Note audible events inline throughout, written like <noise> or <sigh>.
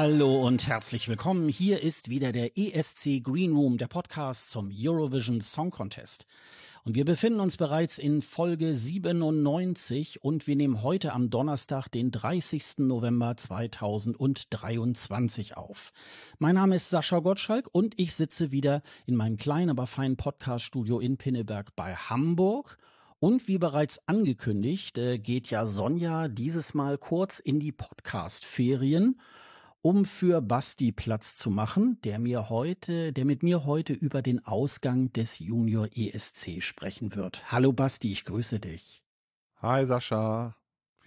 Hallo und herzlich willkommen. Hier ist wieder der ESC Green Room, der Podcast zum Eurovision Song Contest. Und wir befinden uns bereits in Folge 97 und wir nehmen heute am Donnerstag, den 30. November 2023 auf. Mein Name ist Sascha Gottschalk und ich sitze wieder in meinem kleinen, aber feinen Podcaststudio in Pinneberg bei Hamburg. Und wie bereits angekündigt, äh, geht ja Sonja dieses Mal kurz in die Podcast-Ferien um für Basti Platz zu machen, der mir heute, der mit mir heute über den Ausgang des Junior ESC sprechen wird. Hallo Basti, ich grüße dich. Hi Sascha.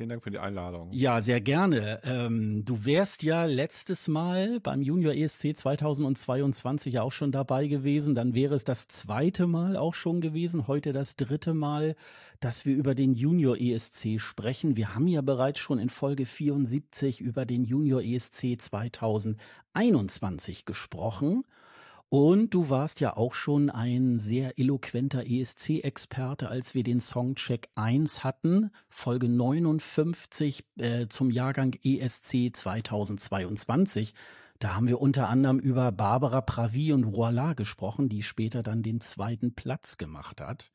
Vielen Dank für die Einladung. Ja, sehr gerne. Ähm, du wärst ja letztes Mal beim Junior ESC 2022 auch schon dabei gewesen. Dann wäre es das zweite Mal auch schon gewesen. Heute das dritte Mal, dass wir über den Junior ESC sprechen. Wir haben ja bereits schon in Folge 74 über den Junior ESC 2021 gesprochen. Und du warst ja auch schon ein sehr eloquenter ESC-Experte, als wir den Songcheck 1 hatten, Folge 59 äh, zum Jahrgang ESC 2022. Da haben wir unter anderem über Barbara Pravi und Voila gesprochen, die später dann den zweiten Platz gemacht hat.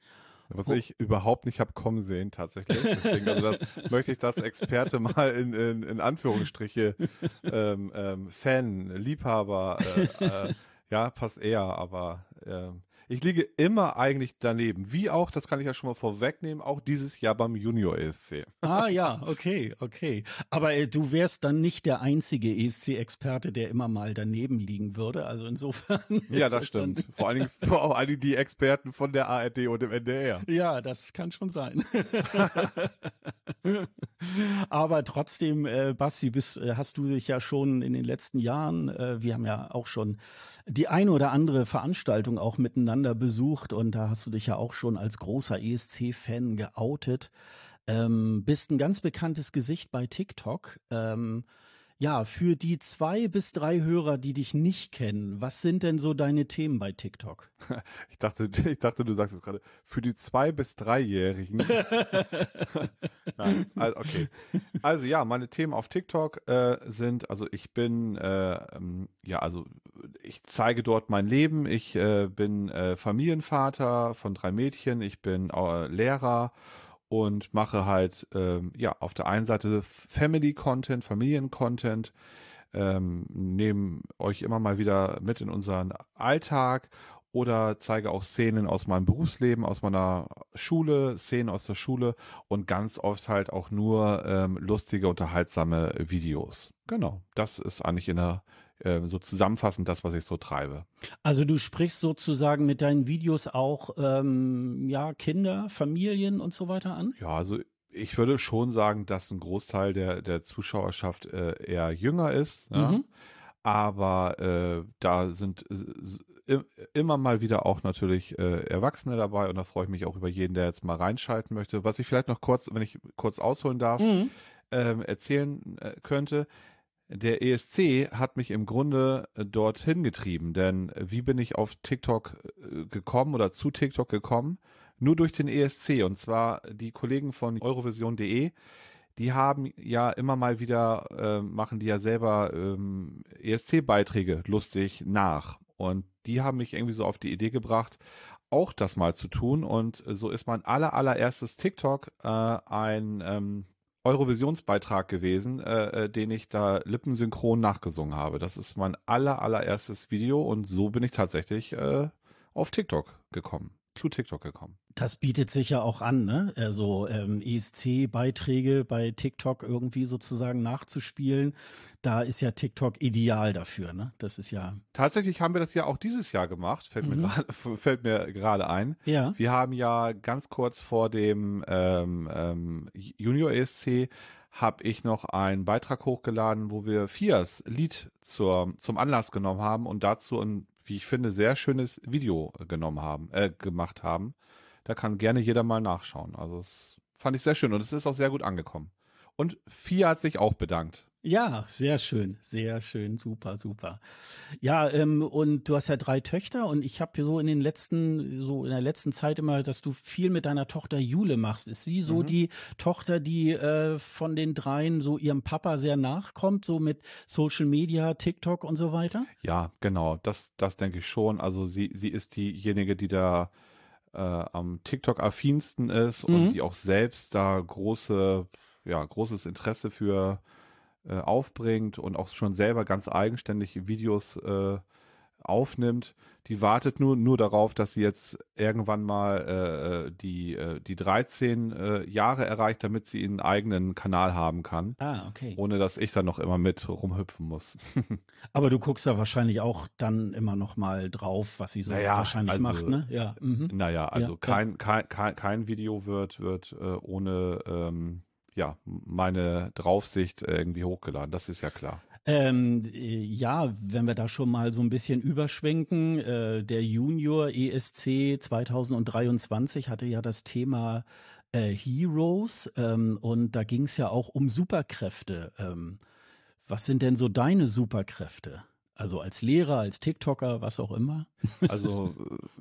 Was ich überhaupt nicht habe kommen sehen, tatsächlich. Deswegen also das, <laughs> möchte ich das Experte mal in, in, in Anführungsstriche ähm, ähm, Fan, Liebhaber, äh, äh, ja, passt eher, aber äh, ich liege immer eigentlich daneben. Wie auch, das kann ich ja schon mal vorwegnehmen, auch dieses Jahr beim Junior ESC. Ah ja, okay, okay. Aber äh, du wärst dann nicht der einzige ESC-Experte, der immer mal daneben liegen würde. Also insofern. <laughs> Ja, das stimmt. <laughs> Vor allen Dingen, vor allen Dingen die Experten von der ARD und dem NDR. Ja, das kann schon sein. <laughs> Aber trotzdem, äh, Basti, bist, äh, hast du dich ja schon in den letzten Jahren, äh, wir haben ja auch schon die eine oder andere Veranstaltung auch miteinander besucht und da hast du dich ja auch schon als großer ESC-Fan geoutet. Ähm, bist ein ganz bekanntes Gesicht bei TikTok. Ähm, ja, für die zwei bis drei Hörer, die dich nicht kennen, was sind denn so deine Themen bei TikTok? <laughs> Ich dachte, <laughs> ich dachte, du sagst es gerade. Für die zwei bis dreijährigen. <laughs> Nein, also, okay. Also ja, meine Themen auf TikTok äh, sind, also ich bin, äh, ähm, ja, also ich zeige dort mein Leben. Ich äh, bin äh, Familienvater von drei Mädchen. Ich bin äh, Lehrer und mache halt ähm, ja auf der einen Seite Family Content, Familien Content, ähm, nehme euch immer mal wieder mit in unseren Alltag oder zeige auch Szenen aus meinem Berufsleben, aus meiner Schule, Szenen aus der Schule und ganz oft halt auch nur ähm, lustige, unterhaltsame Videos. Genau, das ist eigentlich in der äh, so zusammenfassend das, was ich so treibe. Also du sprichst sozusagen mit deinen Videos auch ähm, ja Kinder, Familien und so weiter an? Ja, also ich würde schon sagen, dass ein Großteil der der Zuschauerschaft äh, eher jünger ist. Ja? Mhm aber äh, da sind äh, immer mal wieder auch natürlich äh, Erwachsene dabei und da freue ich mich auch über jeden, der jetzt mal reinschalten möchte. Was ich vielleicht noch kurz, wenn ich kurz ausholen darf, mhm. ähm, erzählen äh, könnte. Der ESC hat mich im Grunde äh, dorthin getrieben, denn wie bin ich auf TikTok äh, gekommen oder zu TikTok gekommen? Nur durch den ESC und zwar die Kollegen von Eurovision.de die haben ja immer mal wieder, äh, machen die ja selber ähm, ESC-Beiträge lustig nach. Und die haben mich irgendwie so auf die Idee gebracht, auch das mal zu tun. Und so ist mein aller, allererstes TikTok äh, ein ähm, Eurovisionsbeitrag gewesen, äh, äh, den ich da lippensynchron nachgesungen habe. Das ist mein aller, allererstes Video und so bin ich tatsächlich äh, auf TikTok gekommen zu TikTok gekommen. Das bietet sich ja auch an, ne? Also ähm, ESC-Beiträge bei TikTok irgendwie sozusagen nachzuspielen. Da ist ja TikTok ideal dafür, ne? Das ist ja. Tatsächlich haben wir das ja auch dieses Jahr gemacht, fällt mhm. mir gerade fällt mir gerade ein. Ja. Wir haben ja ganz kurz vor dem ähm, ähm, Junior ESC habe ich noch einen Beitrag hochgeladen, wo wir Fias Lied zur, zum Anlass genommen haben und dazu ein wie ich finde, sehr schönes Video genommen haben, äh, gemacht haben. Da kann gerne jeder mal nachschauen. Also das fand ich sehr schön und es ist auch sehr gut angekommen. Und Fia hat sich auch bedankt. Ja, sehr schön, sehr schön, super, super. Ja, ähm, und du hast ja drei Töchter und ich habe so in den letzten, so in der letzten Zeit immer, dass du viel mit deiner Tochter Jule machst. Ist sie so mhm. die Tochter, die äh, von den dreien so ihrem Papa sehr nachkommt, so mit Social Media, TikTok und so weiter? Ja, genau, das, das denke ich schon. Also sie, sie ist diejenige, die da äh, am TikTok-affinsten ist mhm. und die auch selbst da große, ja, großes Interesse für äh, aufbringt und auch schon selber ganz eigenständig Videos äh, aufnimmt, die wartet nur, nur darauf, dass sie jetzt irgendwann mal äh, die, äh, die 13 äh, Jahre erreicht, damit sie einen eigenen Kanal haben kann. Ah, okay. Ohne dass ich dann noch immer mit rumhüpfen muss. <laughs> Aber du guckst da wahrscheinlich auch dann immer noch mal drauf, was sie so naja, wahrscheinlich also, macht, ne? Ja. Mhm. Naja, also ja, kein. Kein, kein, kein Video wird, wird äh, ohne ähm, ja, meine Draufsicht irgendwie hochgeladen. Das ist ja klar. Ähm, äh, ja, wenn wir da schon mal so ein bisschen überschwenken, äh, der Junior ESC 2023 hatte ja das Thema äh, Heroes ähm, und da ging es ja auch um Superkräfte. Ähm, was sind denn so deine Superkräfte? Also als Lehrer, als TikToker, was auch immer. <laughs> Also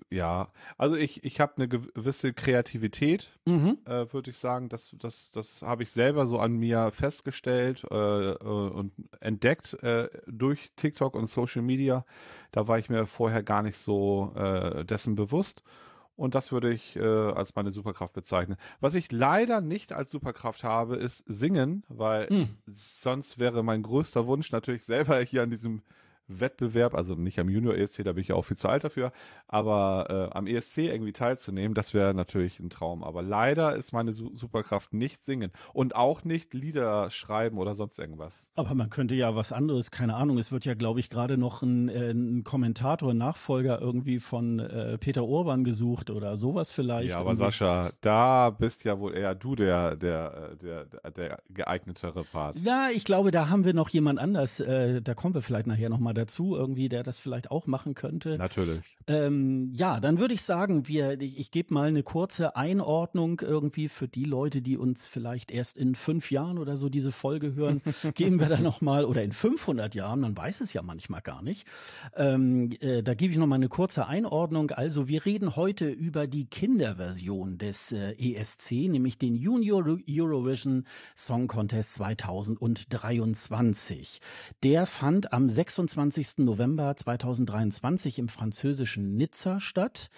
äh, ja, also ich, ich habe eine gewisse Kreativität, mhm. äh, würde ich sagen. Das, das, das habe ich selber so an mir festgestellt äh, äh und entdeckt äh, durch TikTok und Social Media. Da war ich mir vorher gar nicht so äh, dessen bewusst. Und das würde ich äh, als meine Superkraft bezeichnen. Was ich leider nicht als Superkraft habe, ist Singen, weil hm. sonst wäre mein größter Wunsch natürlich selber hier an diesem Wettbewerb, also nicht am Junior ESC, da bin ich ja auch viel zu alt dafür, aber äh, am ESC irgendwie teilzunehmen, das wäre natürlich ein Traum. Aber leider ist meine Su Superkraft nicht singen und auch nicht Lieder schreiben oder sonst irgendwas. Aber man könnte ja was anderes, keine Ahnung, es wird ja, glaube ich, gerade noch ein, äh, ein Kommentator, ein Nachfolger irgendwie von äh, Peter Urban gesucht oder sowas vielleicht. Ja, aber irgendwie. Sascha, da bist ja wohl eher du der, der, der, der, der geeignetere Part. Ja, ich glaube, da haben wir noch jemand anders, äh, da kommen wir vielleicht nachher nochmal dazu, irgendwie, der das vielleicht auch machen könnte. Natürlich. Ähm, ja, dann würde ich sagen, wir, ich, ich gebe mal eine kurze Einordnung irgendwie für die Leute, die uns vielleicht erst in fünf Jahren oder so diese Folge hören, <laughs> geben wir da nochmal, oder in 500 Jahren, man weiß es ja manchmal gar nicht. Ähm, äh, da gebe ich nochmal eine kurze Einordnung. Also, wir reden heute über die Kinderversion des äh, ESC, nämlich den Junior Eurovision Song Contest 2023. Der fand am 26. 21. November 2023 im französischen Nizza statt.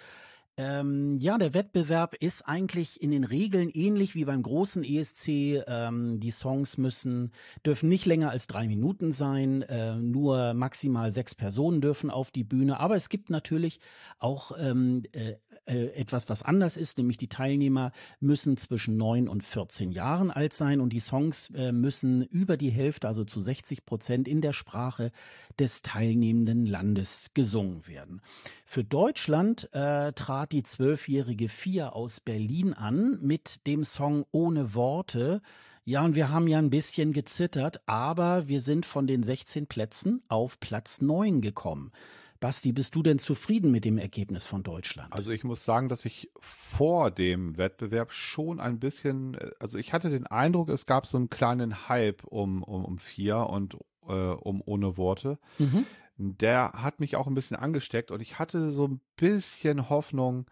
Ähm, ja, der Wettbewerb ist eigentlich in den Regeln ähnlich wie beim großen ESC. Ähm, die Songs müssen, dürfen nicht länger als drei Minuten sein, äh, nur maximal sechs Personen dürfen auf die Bühne. Aber es gibt natürlich auch ähm, äh, äh, etwas, was anders ist, nämlich die Teilnehmer müssen zwischen neun und 14 Jahren alt sein und die Songs äh, müssen über die Hälfte, also zu 60 Prozent in der Sprache des teilnehmenden Landes gesungen werden. Für Deutschland äh, trat die zwölfjährige Fia aus Berlin an mit dem Song Ohne Worte. Ja, und wir haben ja ein bisschen gezittert, aber wir sind von den 16 Plätzen auf Platz 9 gekommen. Basti, bist du denn zufrieden mit dem Ergebnis von Deutschland? Also ich muss sagen, dass ich vor dem Wettbewerb schon ein bisschen, äh, also ich hatte den Eindruck, es gab so einen kleinen Hype um, um, um vier und äh, um ohne Worte. Mhm. Der hat mich auch ein bisschen angesteckt und ich hatte so ein bisschen Hoffnung,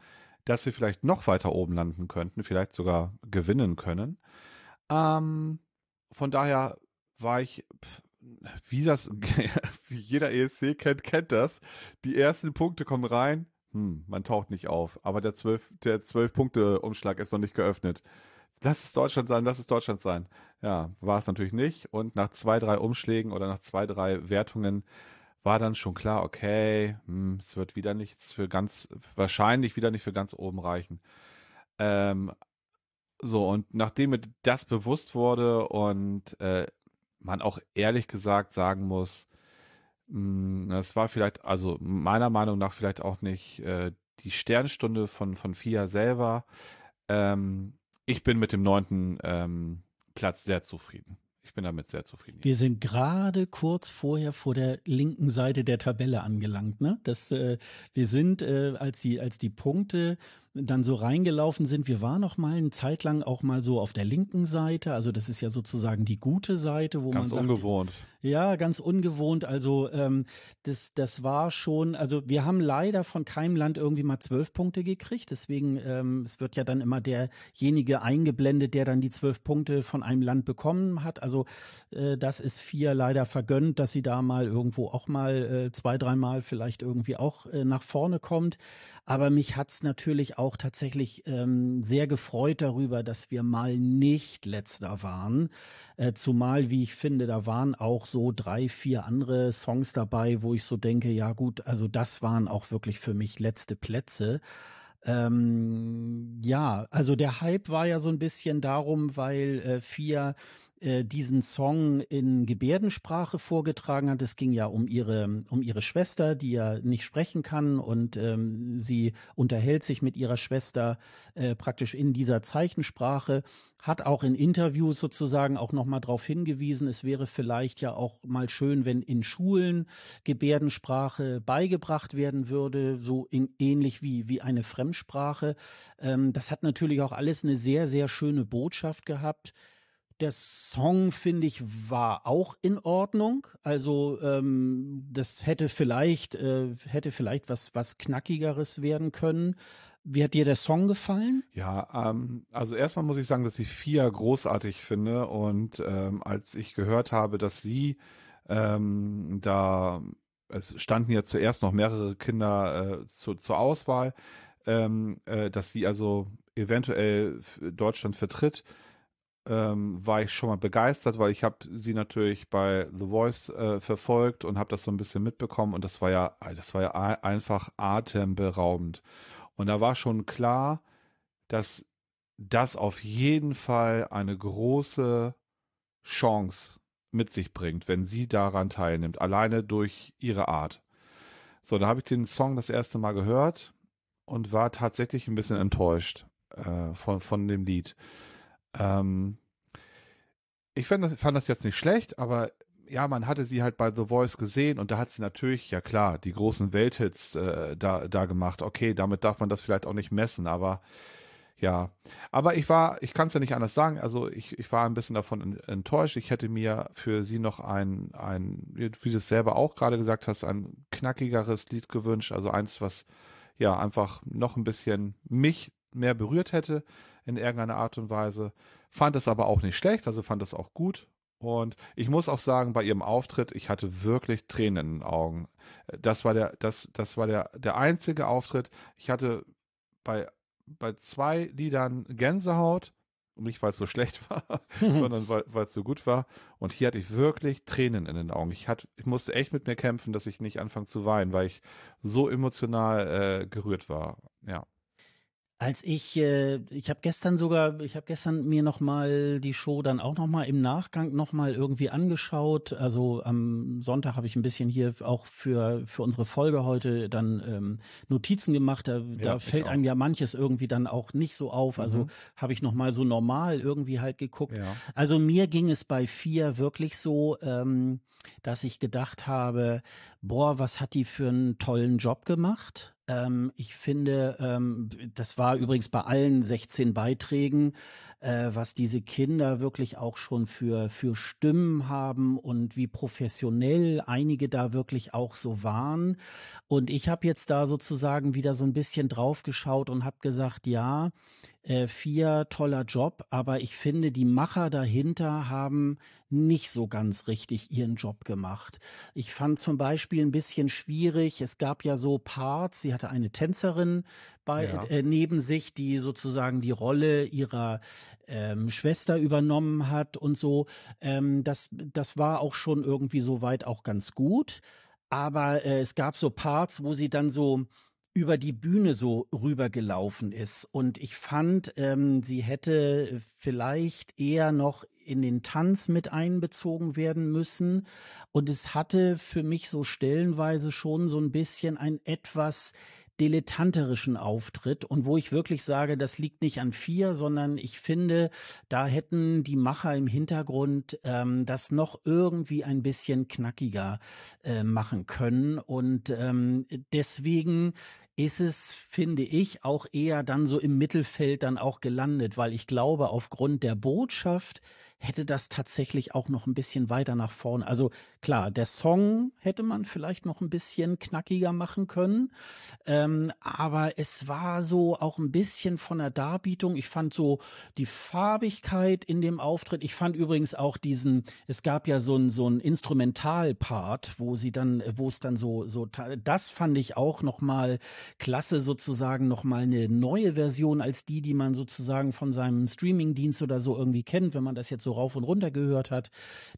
dass wir vielleicht noch weiter oben landen könnten, vielleicht sogar gewinnen können. Ähm, von daher war ich wie das, <laughs> wie jeder ESC kennt, kennt das. Die ersten Punkte kommen rein, hm, man taucht nicht auf. Aber der zwölf, der zwölf Punkte Umschlag ist noch nicht geöffnet. Lass es Deutschland sein, lass es Deutschland sein. Ja, war es natürlich nicht. Und nach zwei, drei Umschlägen oder nach zwei, drei Wertungen war dann schon klar, okay, hm, es wird wieder nichts für ganz, wahrscheinlich wieder nicht für ganz oben reichen. Ähm, so, und nachdem mir das bewusst wurde und äh, man auch ehrlich gesagt sagen muss, mm, das war vielleicht, also meiner Meinung nach vielleicht auch nicht äh, die Sternstunde von, von FIA selber. Ähm, ich bin mit dem neunten ähm, Platz sehr zufrieden. Ich bin damit sehr zufrieden. Wir sind gerade kurz vorher vor der linken Seite der Tabelle angelangt. Ne? Das, äh, wir sind, äh, als, die, als die Punkte dann so reingelaufen sind. Wir waren noch mal eine Zeit lang auch mal so auf der linken Seite. Also das ist ja sozusagen die gute Seite, wo Ganz man sagt, ungewohnt. Ja, ganz ungewohnt. Also ähm, das, das war schon, also wir haben leider von keinem Land irgendwie mal zwölf Punkte gekriegt. Deswegen, ähm, es wird ja dann immer derjenige eingeblendet, der dann die zwölf Punkte von einem Land bekommen hat. Also äh, das ist vier leider vergönnt, dass sie da mal irgendwo auch mal äh, zwei, dreimal vielleicht irgendwie auch äh, nach vorne kommt. Aber mich hat's natürlich auch tatsächlich ähm, sehr gefreut darüber, dass wir mal nicht letzter waren. Äh, zumal, wie ich finde, da waren auch so drei, vier andere Songs dabei, wo ich so denke, ja gut, also das waren auch wirklich für mich letzte Plätze. Ähm, ja, also der Hype war ja so ein bisschen darum, weil äh, vier äh, diesen Song in Gebärdensprache vorgetragen hat. Es ging ja um ihre, um ihre Schwester, die ja nicht sprechen kann und ähm, sie unterhält sich mit ihrer Schwester äh, praktisch in dieser Zeichensprache, hat auch in Interviews sozusagen auch nochmal darauf hingewiesen, es wäre vielleicht ja auch mal schön, wenn in Schulen Gebärdensprache beigebracht werden würde, so in, ähnlich wie, wie eine Fremdsprache. Ähm, das hat natürlich auch alles eine sehr, sehr schöne Botschaft gehabt. Der Song, finde ich, war auch in Ordnung. Also ähm, das hätte vielleicht, äh, hätte vielleicht was, was Knackigeres werden können. Wie hat dir der Song gefallen? Ja, ähm, also erstmal muss ich sagen, dass ich Fia großartig finde. Und ähm, als ich gehört habe, dass sie ähm, da, es standen ja zuerst noch mehrere Kinder äh, zu, zur Auswahl, ähm, äh, dass sie also eventuell Deutschland vertritt, ähm, war ich schon mal begeistert, weil ich habe sie natürlich bei The Voice äh, verfolgt und habe das so ein bisschen mitbekommen und das war ja, das war ja einfach atemberaubend. Und da war schon klar, dass das auf jeden Fall eine große Chance mit sich bringt, wenn sie daran teilnimmt, alleine durch ihre Art. So, da habe ich den Song das erste Mal gehört und war tatsächlich ein bisschen enttäuscht äh, von, von dem Lied. Ähm, ich fand das, fand das jetzt nicht schlecht, aber ja, man hatte sie halt bei The Voice gesehen und da hat sie natürlich, ja klar, die großen Welthits äh, da, da gemacht. Okay, damit darf man das vielleicht auch nicht messen, aber ja. Aber ich war, ich kann es ja nicht anders sagen, also ich, ich war ein bisschen davon enttäuscht. Ich hätte mir für sie noch ein, ein, wie du es selber auch gerade gesagt hast, ein knackigeres Lied gewünscht, also eins, was ja einfach noch ein bisschen mich mehr berührt hätte in irgendeiner Art und Weise. Fand es aber auch nicht schlecht, also fand es auch gut. Und ich muss auch sagen, bei ihrem Auftritt, ich hatte wirklich Tränen in den Augen. Das war der, das, das war der, der einzige Auftritt. Ich hatte bei, bei zwei Liedern Gänsehaut. Nicht, weil es so schlecht war, <laughs> sondern weil, weil es so gut war. Und hier hatte ich wirklich Tränen in den Augen. Ich, hatte, ich musste echt mit mir kämpfen, dass ich nicht anfange zu weinen, weil ich so emotional äh, gerührt war. Ja. Als ich, äh, ich habe gestern sogar, ich habe gestern mir noch mal die Show dann auch noch mal im Nachgang noch mal irgendwie angeschaut. Also am Sonntag habe ich ein bisschen hier auch für für unsere Folge heute dann ähm, Notizen gemacht. Da, ja, da fällt einem ja manches irgendwie dann auch nicht so auf. Also mhm. habe ich noch mal so normal irgendwie halt geguckt. Ja. Also mir ging es bei vier wirklich so, ähm, dass ich gedacht habe, boah, was hat die für einen tollen Job gemacht? Ähm, ich finde, ähm, das war übrigens bei allen 16 Beiträgen, äh, was diese Kinder wirklich auch schon für, für Stimmen haben und wie professionell einige da wirklich auch so waren. Und ich habe jetzt da sozusagen wieder so ein bisschen drauf geschaut und habe gesagt, ja, äh, vier toller Job, aber ich finde, die Macher dahinter haben nicht so ganz richtig ihren Job gemacht. Ich fand zum Beispiel ein bisschen schwierig, es gab ja so Parts, sie hatte eine Tänzerin bei, ja. äh, neben sich, die sozusagen die Rolle ihrer ähm, Schwester übernommen hat und so. Ähm, das, das war auch schon irgendwie soweit auch ganz gut. Aber äh, es gab so Parts, wo sie dann so über die Bühne so rübergelaufen ist. Und ich fand, ähm, sie hätte vielleicht eher noch in den Tanz mit einbezogen werden müssen. Und es hatte für mich so stellenweise schon so ein bisschen ein etwas dilettanterischen Auftritt und wo ich wirklich sage, das liegt nicht an vier, sondern ich finde, da hätten die Macher im Hintergrund ähm, das noch irgendwie ein bisschen knackiger äh, machen können. Und ähm, deswegen ist es, finde ich, auch eher dann so im Mittelfeld dann auch gelandet, weil ich glaube, aufgrund der Botschaft, hätte das tatsächlich auch noch ein bisschen weiter nach vorne. Also klar, der Song hätte man vielleicht noch ein bisschen knackiger machen können, ähm, aber es war so auch ein bisschen von der Darbietung. Ich fand so die Farbigkeit in dem Auftritt. Ich fand übrigens auch diesen, es gab ja so ein so ein Instrumentalpart, wo sie dann, wo es dann so so, das fand ich auch noch mal klasse sozusagen noch mal eine neue Version als die, die man sozusagen von seinem Streamingdienst oder so irgendwie kennt, wenn man das jetzt so rauf und runter gehört hat.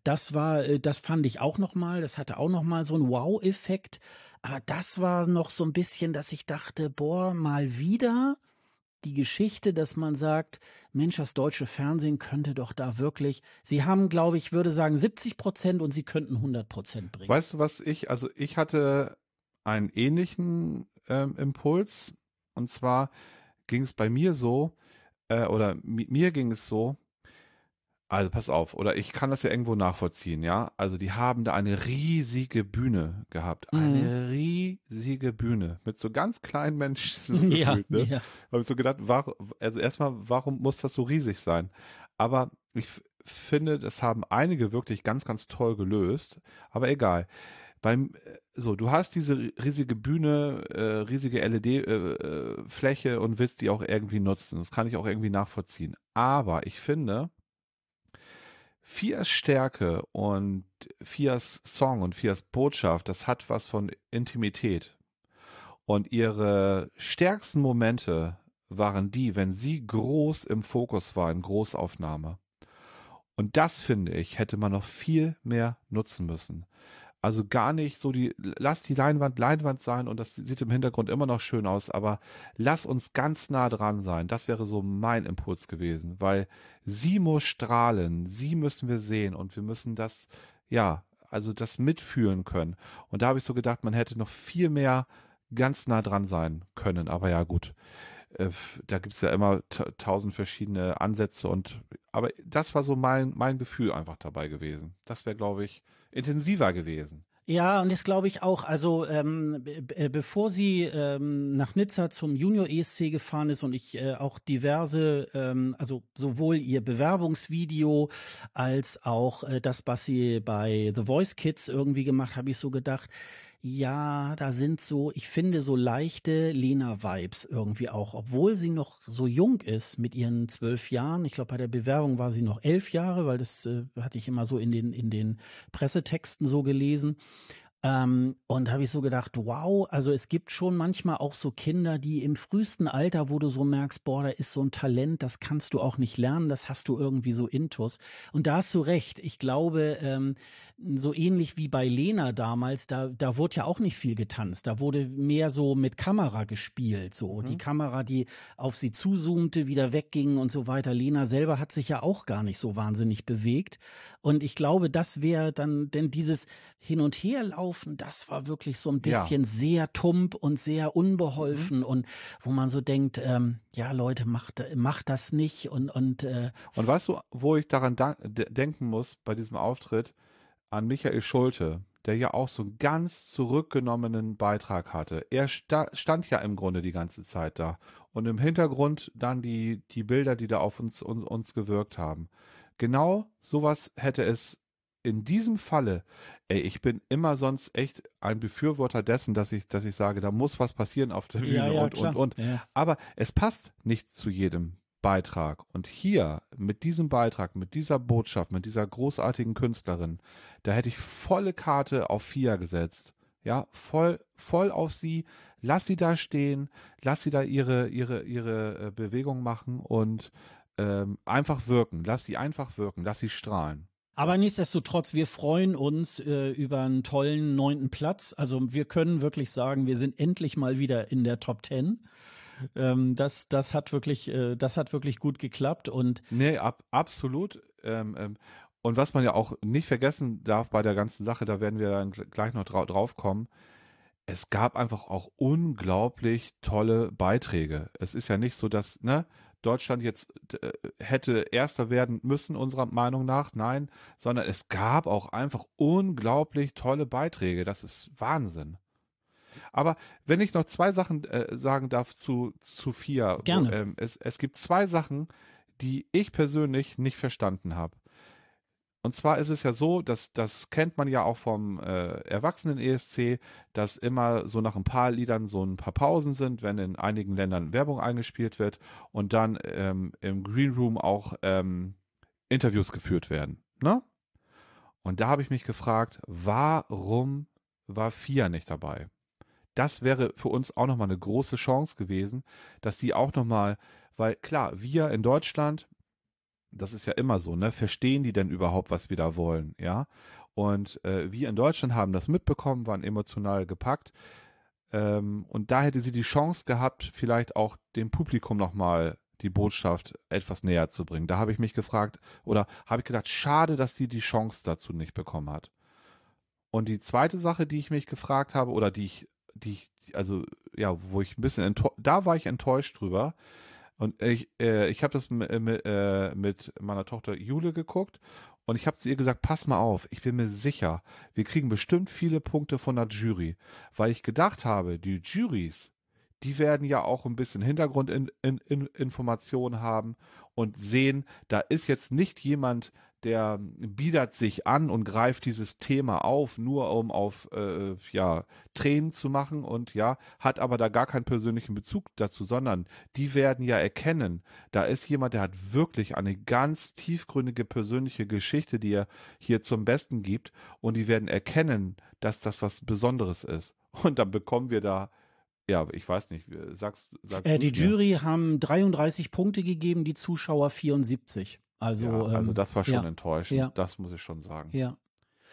Das war, äh, das fand ich auch noch mal, das hatte auch noch mal so einen Wow-Effekt. Aber das war noch so ein bisschen, dass ich dachte, boah, mal wieder die Geschichte, dass man sagt, Mensch, das deutsche Fernsehen könnte doch da wirklich, sie haben, glaube ich, würde sagen 70 Prozent und sie könnten 100 Prozent bringen. Weißt du, was ich, also ich hatte einen ähnlichen ähm, Impuls und zwar ging es bei mir so, äh, oder mir ging es so, also pass auf, oder ich kann das ja irgendwo nachvollziehen, ja. Also die haben da eine riesige Bühne gehabt. Mhm. Eine riesige Bühne mit so ganz kleinen Menschen. <laughs> ja, gefühlt, ne? ja. Habe ich so gedacht, warum, also erstmal, warum muss das so riesig sein? Aber ich finde, das haben einige wirklich ganz, ganz toll gelöst. Aber egal. Beim, äh, so, du hast diese riesige Bühne, äh, riesige LED-Fläche äh, äh und willst die auch irgendwie nutzen. Das kann ich auch irgendwie nachvollziehen. Aber ich finde, Fias Stärke und Fias Song und Fias Botschaft, das hat was von Intimität. Und ihre stärksten Momente waren die, wenn sie groß im Fokus war, in Großaufnahme. Und das, finde ich, hätte man noch viel mehr nutzen müssen. Also gar nicht so die, lass die Leinwand Leinwand sein und das sieht im Hintergrund immer noch schön aus, aber lass uns ganz nah dran sein. Das wäre so mein Impuls gewesen, weil sie muss strahlen, sie müssen wir sehen und wir müssen das, ja, also das mitfühlen können. Und da habe ich so gedacht, man hätte noch viel mehr ganz nah dran sein können, aber ja, gut. Äh, da gibt es ja immer tausend verschiedene Ansätze und aber das war so mein, mein Gefühl einfach dabei gewesen. Das wäre, glaube ich, intensiver gewesen. Ja, und das glaube ich auch. Also ähm, äh, bevor sie ähm, nach Nizza zum Junior ESC gefahren ist und ich äh, auch diverse, ähm, also sowohl ihr Bewerbungsvideo als auch äh, das, was sie bei The Voice Kids irgendwie gemacht, habe ich so gedacht, ja, da sind so, ich finde so leichte Lena-Vibes irgendwie auch, obwohl sie noch so jung ist mit ihren zwölf Jahren. Ich glaube, bei der Bewerbung war sie noch elf Jahre, weil das äh, hatte ich immer so in den, in den Pressetexten so gelesen. Ähm, und habe ich so gedacht, wow, also es gibt schon manchmal auch so Kinder, die im frühesten Alter, wo du so merkst, boah, da ist so ein Talent, das kannst du auch nicht lernen, das hast du irgendwie so intus. Und da hast du recht. Ich glaube, ähm, so ähnlich wie bei Lena damals, da, da wurde ja auch nicht viel getanzt. Da wurde mehr so mit Kamera gespielt. So mhm. die Kamera, die auf sie zuzoomte, wieder wegging und so weiter. Lena selber hat sich ja auch gar nicht so wahnsinnig bewegt. Und ich glaube, das wäre dann, denn dieses Hin- und Herlaufen, das war wirklich so ein bisschen ja. sehr tump und sehr unbeholfen mhm. und wo man so denkt, ähm, ja Leute, macht, macht das nicht und und äh, und weißt du, wo ich daran denken muss bei diesem Auftritt? An Michael Schulte, der ja auch so einen ganz zurückgenommenen Beitrag hatte. Er sta stand ja im Grunde die ganze Zeit da. Und im Hintergrund dann die, die Bilder, die da auf uns, uns, uns gewirkt haben. Genau sowas hätte es in diesem Falle, ey, ich bin immer sonst echt ein Befürworter dessen, dass ich, dass ich sage, da muss was passieren auf der Bühne ja, ja, und, und, und. Ja. Aber es passt nicht zu jedem Beitrag. Und hier mit diesem Beitrag, mit dieser Botschaft, mit dieser großartigen Künstlerin, da hätte ich volle Karte auf Fia gesetzt. Ja, voll, voll auf sie. Lass sie da stehen, lass sie da ihre, ihre, ihre äh, Bewegung machen und ähm, einfach wirken. Lass sie einfach wirken, lass sie strahlen. Aber nichtsdestotrotz, wir freuen uns äh, über einen tollen neunten Platz. Also wir können wirklich sagen, wir sind endlich mal wieder in der Top Ten. Ähm, das, das hat wirklich, äh, das hat wirklich gut geklappt und. Nee, ab, absolut. Ähm, ähm, und was man ja auch nicht vergessen darf bei der ganzen Sache, da werden wir dann gleich noch dra drauf kommen. es gab einfach auch unglaublich tolle Beiträge. Es ist ja nicht so, dass ne, Deutschland jetzt äh, hätte Erster werden müssen, unserer Meinung nach. Nein, sondern es gab auch einfach unglaublich tolle Beiträge. Das ist Wahnsinn. Aber wenn ich noch zwei Sachen äh, sagen darf zu, zu vier. Gerne. Wo, ähm, es, es gibt zwei Sachen, die ich persönlich nicht verstanden habe. Und zwar ist es ja so, dass das kennt man ja auch vom äh, Erwachsenen-ESC, dass immer so nach ein paar Liedern so ein paar Pausen sind, wenn in einigen Ländern Werbung eingespielt wird und dann ähm, im Green Room auch ähm, Interviews geführt werden. Ne? Und da habe ich mich gefragt, warum war Fia nicht dabei? Das wäre für uns auch nochmal eine große Chance gewesen, dass sie auch nochmal, weil klar, wir in Deutschland das ist ja immer so, ne? Verstehen die denn überhaupt, was wir da wollen, ja? Und äh, wir in Deutschland haben das mitbekommen, waren emotional gepackt. Ähm, und da hätte sie die Chance gehabt, vielleicht auch dem Publikum nochmal die Botschaft etwas näher zu bringen. Da habe ich mich gefragt, oder habe ich gedacht, schade, dass sie die Chance dazu nicht bekommen hat. Und die zweite Sache, die ich mich gefragt habe, oder die ich, die ich, also ja, wo ich ein bisschen da war ich enttäuscht drüber, und ich, äh, ich habe das mit, äh, mit meiner Tochter Jule geguckt und ich habe zu ihr gesagt, pass mal auf, ich bin mir sicher, wir kriegen bestimmt viele Punkte von der Jury, weil ich gedacht habe, die Juries, die werden ja auch ein bisschen Hintergrundinformationen haben und sehen, da ist jetzt nicht jemand, der biedert sich an und greift dieses Thema auf, nur um auf äh, ja Tränen zu machen und ja, hat aber da gar keinen persönlichen Bezug dazu, sondern die werden ja erkennen, da ist jemand, der hat wirklich eine ganz tiefgründige persönliche Geschichte, die er hier zum Besten gibt und die werden erkennen, dass das was Besonderes ist. Und dann bekommen wir da ja, ich weiß nicht, sagst, sagst äh, Die Jury haben 33 Punkte gegeben, die Zuschauer 74. Also, ja, also ähm, das war schon ja, enttäuschend, ja. das muss ich schon sagen. Ja.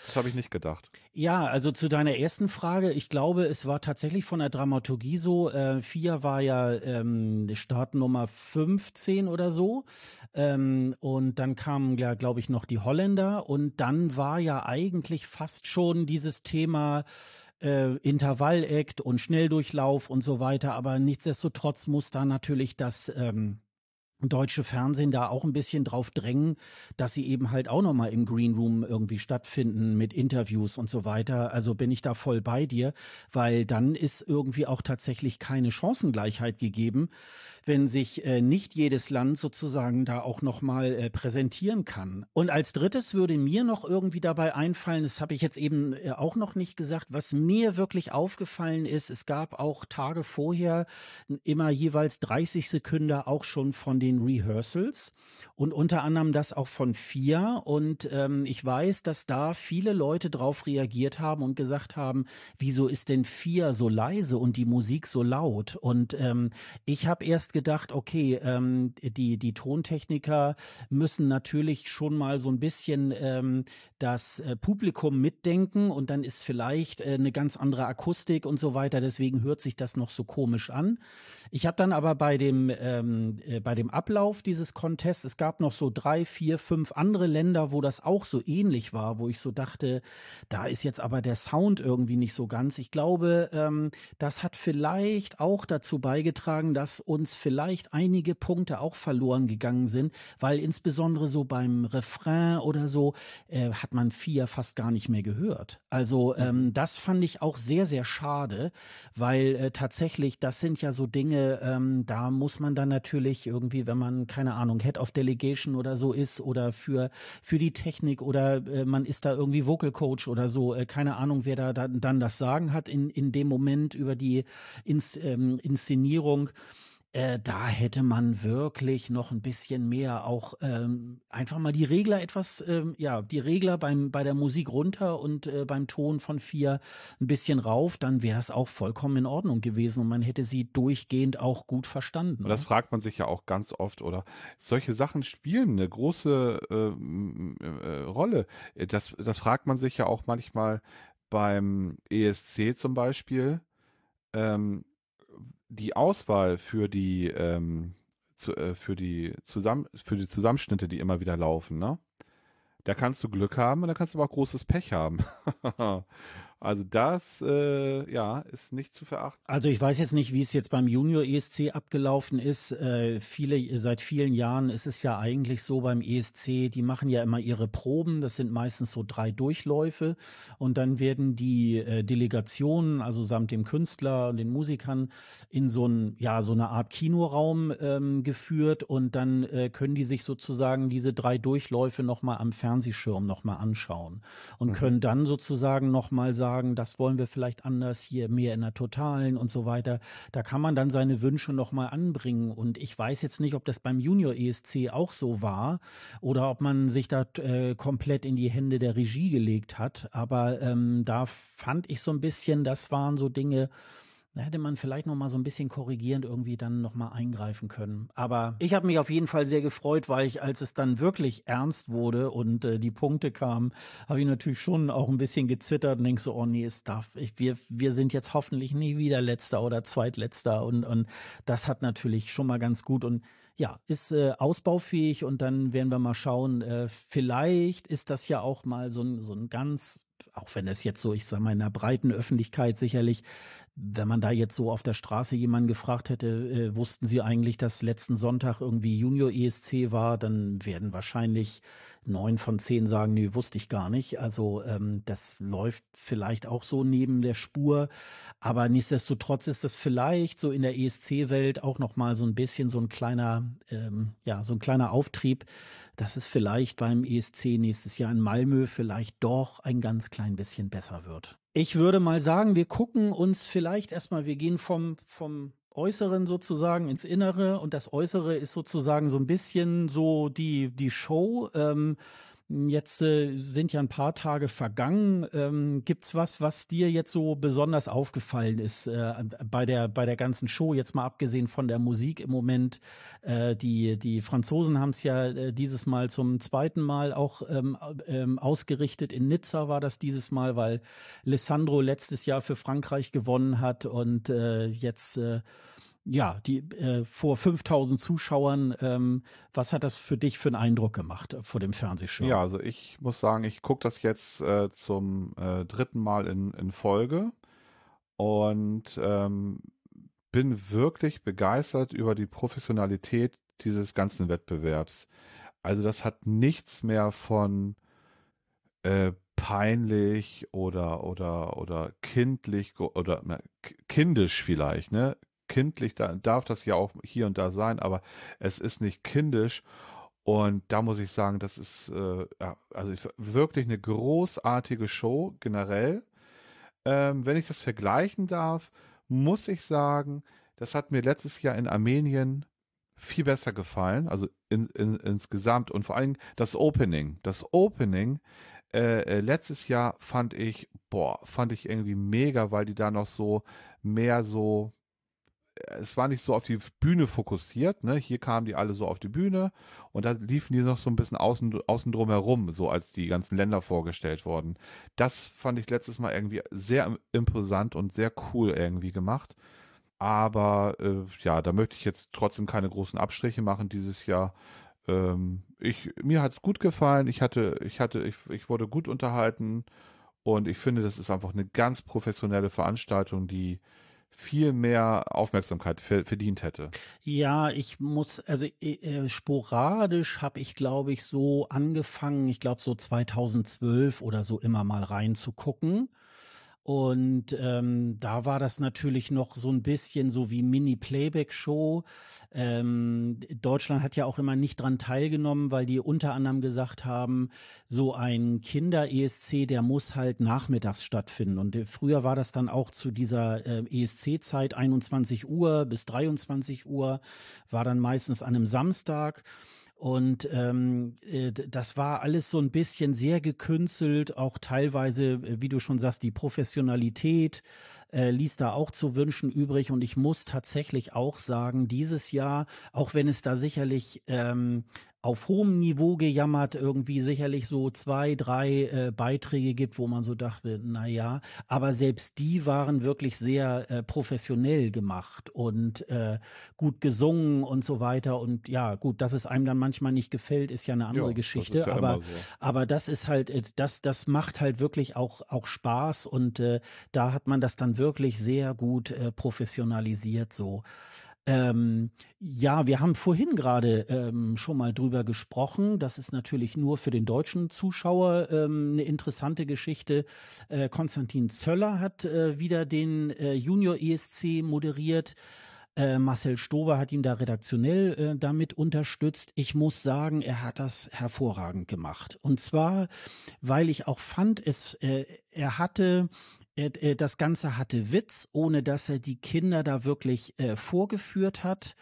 Das habe ich nicht gedacht. Ja, also zu deiner ersten Frage, ich glaube, es war tatsächlich von der Dramaturgie so, äh, vier war ja ähm, Startnummer 15 oder so. Ähm, und dann kamen ja, glaube ich, noch die Holländer und dann war ja eigentlich fast schon dieses Thema äh, Intervallakt und Schnelldurchlauf und so weiter, aber nichtsdestotrotz muss da natürlich das ähm, deutsche Fernsehen da auch ein bisschen drauf drängen, dass sie eben halt auch nochmal im Green Room irgendwie stattfinden mit Interviews und so weiter. Also bin ich da voll bei dir, weil dann ist irgendwie auch tatsächlich keine Chancengleichheit gegeben, wenn sich äh, nicht jedes Land sozusagen da auch nochmal äh, präsentieren kann. Und als drittes würde mir noch irgendwie dabei einfallen, das habe ich jetzt eben äh, auch noch nicht gesagt, was mir wirklich aufgefallen ist, es gab auch Tage vorher immer jeweils 30 Sekunden auch schon von den Rehearsals und unter anderem das auch von FIA. Und ähm, ich weiß, dass da viele Leute drauf reagiert haben und gesagt haben, wieso ist denn FIA so leise und die Musik so laut? Und ähm, ich habe erst gedacht, okay, ähm, die, die Tontechniker müssen natürlich schon mal so ein bisschen ähm, das äh, Publikum mitdenken und dann ist vielleicht äh, eine ganz andere Akustik und so weiter. Deswegen hört sich das noch so komisch an. Ich habe dann aber bei dem, ähm, äh, bei dem Ablauf dieses Contests, es gab noch so drei, vier, fünf andere Länder, wo das auch so ähnlich war, wo ich so dachte, da ist jetzt aber der Sound irgendwie nicht so ganz. Ich glaube, ähm, das hat vielleicht auch dazu beigetragen, dass uns vielleicht einige Punkte auch verloren gegangen sind, weil insbesondere so beim Refrain oder so äh, hat man vier fast gar nicht mehr gehört. Also ähm, mhm. das fand ich auch sehr, sehr schade, weil äh, tatsächlich, das sind ja so Dinge, ähm, da muss man dann natürlich irgendwie, wenn man, keine Ahnung, Head of Delegation oder so ist oder für, für die Technik oder äh, man ist da irgendwie Vocal Coach oder so, äh, keine Ahnung, wer da dann, dann das Sagen hat in, in dem Moment über die Ins, ähm, Inszenierung äh, da hätte man wirklich noch ein bisschen mehr auch ähm, einfach mal die Regler etwas, ähm, ja, die Regler beim, bei der Musik runter und äh, beim Ton von vier ein bisschen rauf, dann wäre es auch vollkommen in Ordnung gewesen und man hätte sie durchgehend auch gut verstanden. Und das ne? fragt man sich ja auch ganz oft, oder? Solche Sachen spielen eine große äh, äh, Rolle. Das, das fragt man sich ja auch manchmal beim ESC zum Beispiel. Ähm, die Auswahl für die, ähm, zu, äh, für, die Zusamm für die Zusammenschnitte, die immer wieder laufen, ne? Da kannst du Glück haben und da kannst du aber auch großes Pech haben. <laughs> Also das, äh, ja, ist nicht zu verachten. Also ich weiß jetzt nicht, wie es jetzt beim Junior ESC abgelaufen ist. Äh, viele, seit vielen Jahren ist es ja eigentlich so beim ESC, die machen ja immer ihre Proben. Das sind meistens so drei Durchläufe und dann werden die äh, Delegationen, also samt dem Künstler und den Musikern, in so ein, ja, so eine Art Kinoraum ähm, geführt und dann äh, können die sich sozusagen diese drei Durchläufe nochmal am Fernsehschirm nochmal anschauen und mhm. können dann sozusagen nochmal sagen, sagen, das wollen wir vielleicht anders hier mehr in der Totalen und so weiter. Da kann man dann seine Wünsche nochmal anbringen. Und ich weiß jetzt nicht, ob das beim Junior ESC auch so war oder ob man sich da äh, komplett in die Hände der Regie gelegt hat. Aber ähm, da fand ich so ein bisschen, das waren so Dinge, da hätte man vielleicht noch mal so ein bisschen korrigierend irgendwie dann noch mal eingreifen können. Aber ich habe mich auf jeden Fall sehr gefreut, weil ich, als es dann wirklich ernst wurde und äh, die Punkte kamen, habe ich natürlich schon auch ein bisschen gezittert und denke so, oh nee, es darf, ich, wir, wir sind jetzt hoffentlich nie wieder Letzter oder Zweitletzter und, und das hat natürlich schon mal ganz gut und ja, ist äh, ausbaufähig und dann werden wir mal schauen, äh, vielleicht ist das ja auch mal so ein, so ein ganz auch wenn es jetzt so, ich sage mal, in der breiten Öffentlichkeit sicherlich wenn man da jetzt so auf der Straße jemanden gefragt hätte, äh, wussten Sie eigentlich, dass letzten Sonntag irgendwie Junior ESC war, dann werden wahrscheinlich neun von zehn sagen, nee, wusste ich gar nicht. Also ähm, das läuft vielleicht auch so neben der Spur, aber nichtsdestotrotz ist das vielleicht so in der ESC-Welt auch noch mal so ein bisschen so ein kleiner, ähm, ja, so ein kleiner Auftrieb, dass es vielleicht beim ESC nächstes Jahr in Malmö vielleicht doch ein ganz klein bisschen besser wird. Ich würde mal sagen, wir gucken uns vielleicht erstmal, wir gehen vom, vom Äußeren sozusagen ins Innere und das Äußere ist sozusagen so ein bisschen so die, die Show. Ähm, Jetzt äh, sind ja ein paar Tage vergangen. Ähm, gibt's was, was dir jetzt so besonders aufgefallen ist äh, bei der bei der ganzen Show? Jetzt mal abgesehen von der Musik im Moment. Äh, die die Franzosen haben es ja äh, dieses Mal zum zweiten Mal auch ähm, ähm, ausgerichtet. In Nizza war das dieses Mal, weil Alessandro letztes Jahr für Frankreich gewonnen hat und äh, jetzt äh, ja, die äh, vor 5000 Zuschauern, ähm, was hat das für dich für einen Eindruck gemacht äh, vor dem Fernsehshow? Ja, also ich muss sagen, ich gucke das jetzt äh, zum äh, dritten Mal in, in Folge und ähm, bin wirklich begeistert über die Professionalität dieses ganzen Wettbewerbs. Also das hat nichts mehr von äh, peinlich oder oder oder kindlich oder na, kindisch vielleicht, ne? Kindlich, da darf das ja auch hier und da sein, aber es ist nicht kindisch. Und da muss ich sagen, das ist äh, ja, also wirklich eine großartige Show generell. Ähm, wenn ich das vergleichen darf, muss ich sagen, das hat mir letztes Jahr in Armenien viel besser gefallen, also in, in, insgesamt und vor allem das Opening. Das Opening äh, äh, letztes Jahr fand ich, boah, fand ich irgendwie mega, weil die da noch so mehr so es war nicht so auf die Bühne fokussiert, ne? Hier kamen die alle so auf die Bühne und da liefen die noch so ein bisschen außen, außen drum herum, so als die ganzen Länder vorgestellt wurden. Das fand ich letztes Mal irgendwie sehr imposant und sehr cool irgendwie gemacht. Aber äh, ja, da möchte ich jetzt trotzdem keine großen Abstriche machen dieses Jahr. Ähm, ich, mir hat es gut gefallen. Ich hatte, ich hatte, ich, ich wurde gut unterhalten und ich finde, das ist einfach eine ganz professionelle Veranstaltung, die viel mehr Aufmerksamkeit verdient hätte. Ja, ich muss, also äh, sporadisch habe ich, glaube ich, so angefangen, ich glaube so 2012 oder so immer mal reinzugucken. Und ähm, da war das natürlich noch so ein bisschen so wie Mini-Playback-Show. Ähm, Deutschland hat ja auch immer nicht dran teilgenommen, weil die unter anderem gesagt haben, so ein Kinder-ESC, der muss halt nachmittags stattfinden. Und äh, früher war das dann auch zu dieser äh, ESC-Zeit 21 Uhr bis 23 Uhr, war dann meistens an einem Samstag. Und ähm, äh, das war alles so ein bisschen sehr gekünstelt, auch teilweise, äh, wie du schon sagst, die Professionalität äh, ließ da auch zu wünschen übrig. Und ich muss tatsächlich auch sagen, dieses Jahr, auch wenn es da sicherlich ähm, auf hohem Niveau gejammert, irgendwie sicherlich so zwei, drei äh, Beiträge gibt, wo man so dachte, na ja, aber selbst die waren wirklich sehr äh, professionell gemacht und äh, gut gesungen und so weiter. Und ja, gut, dass es einem dann manchmal nicht gefällt, ist ja eine andere ja, Geschichte. Ja aber, so. aber das ist halt, äh, das, das macht halt wirklich auch, auch Spaß und äh, da hat man das dann wirklich sehr gut äh, professionalisiert so. Ähm, ja, wir haben vorhin gerade ähm, schon mal drüber gesprochen. Das ist natürlich nur für den deutschen Zuschauer ähm, eine interessante Geschichte. Äh, Konstantin Zöller hat äh, wieder den äh, Junior ESC moderiert. Äh, Marcel Stober hat ihn da redaktionell äh, damit unterstützt. Ich muss sagen, er hat das hervorragend gemacht. Und zwar, weil ich auch fand, es, äh, er hatte das Ganze hatte Witz, ohne dass er die Kinder da wirklich äh, vorgeführt hat.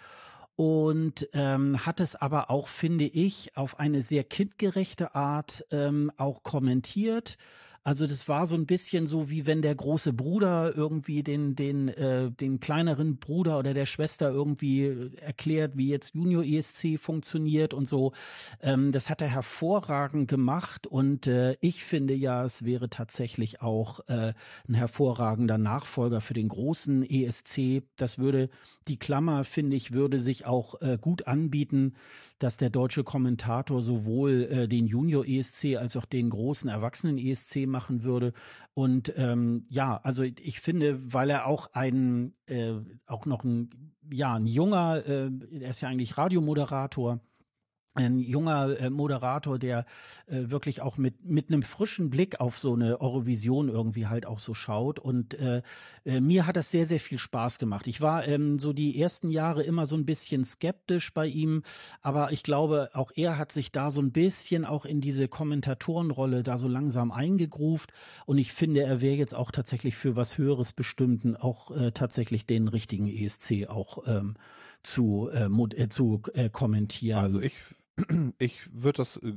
Und ähm, hat es aber auch, finde ich, auf eine sehr kindgerechte Art ähm, auch kommentiert also das war so ein bisschen so, wie wenn der große Bruder irgendwie den, den, äh, den kleineren Bruder oder der Schwester irgendwie äh, erklärt, wie jetzt Junior ESC funktioniert und so. Ähm, das hat er hervorragend gemacht und äh, ich finde ja, es wäre tatsächlich auch äh, ein hervorragender Nachfolger für den großen ESC. Das würde, die Klammer, finde ich, würde sich auch äh, gut anbieten, dass der deutsche Kommentator sowohl äh, den Junior ESC als auch den großen Erwachsenen ESC machen würde. Und ähm, ja, also ich finde, weil er auch ein, äh, auch noch ein, ja, ein junger, äh, er ist ja eigentlich Radiomoderator, ein junger äh, Moderator, der äh, wirklich auch mit mit einem frischen Blick auf so eine Eurovision irgendwie halt auch so schaut und äh, äh, mir hat das sehr sehr viel Spaß gemacht. Ich war ähm, so die ersten Jahre immer so ein bisschen skeptisch bei ihm, aber ich glaube auch er hat sich da so ein bisschen auch in diese Kommentatorenrolle da so langsam eingegruft und ich finde er wäre jetzt auch tatsächlich für was Höheres bestimmten auch äh, tatsächlich den richtigen ESC auch ähm, zu, äh, zu äh, kommentieren. Also ich <clears throat> ich würde das äh,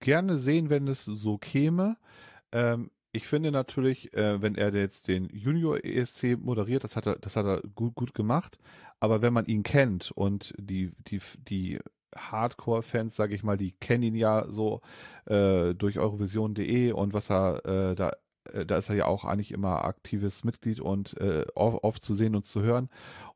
gerne sehen, wenn es so käme. Ähm, ich finde natürlich, äh, wenn er jetzt den Junior ESC moderiert, das hat er, das hat er gut, gut gemacht. Aber wenn man ihn kennt und die, die, die Hardcore-Fans, sage ich mal, die kennen ihn ja so äh, durch Eurovision.de und was er äh, da, äh, da ist er ja auch eigentlich immer aktives Mitglied und äh, oft, oft zu sehen und zu hören.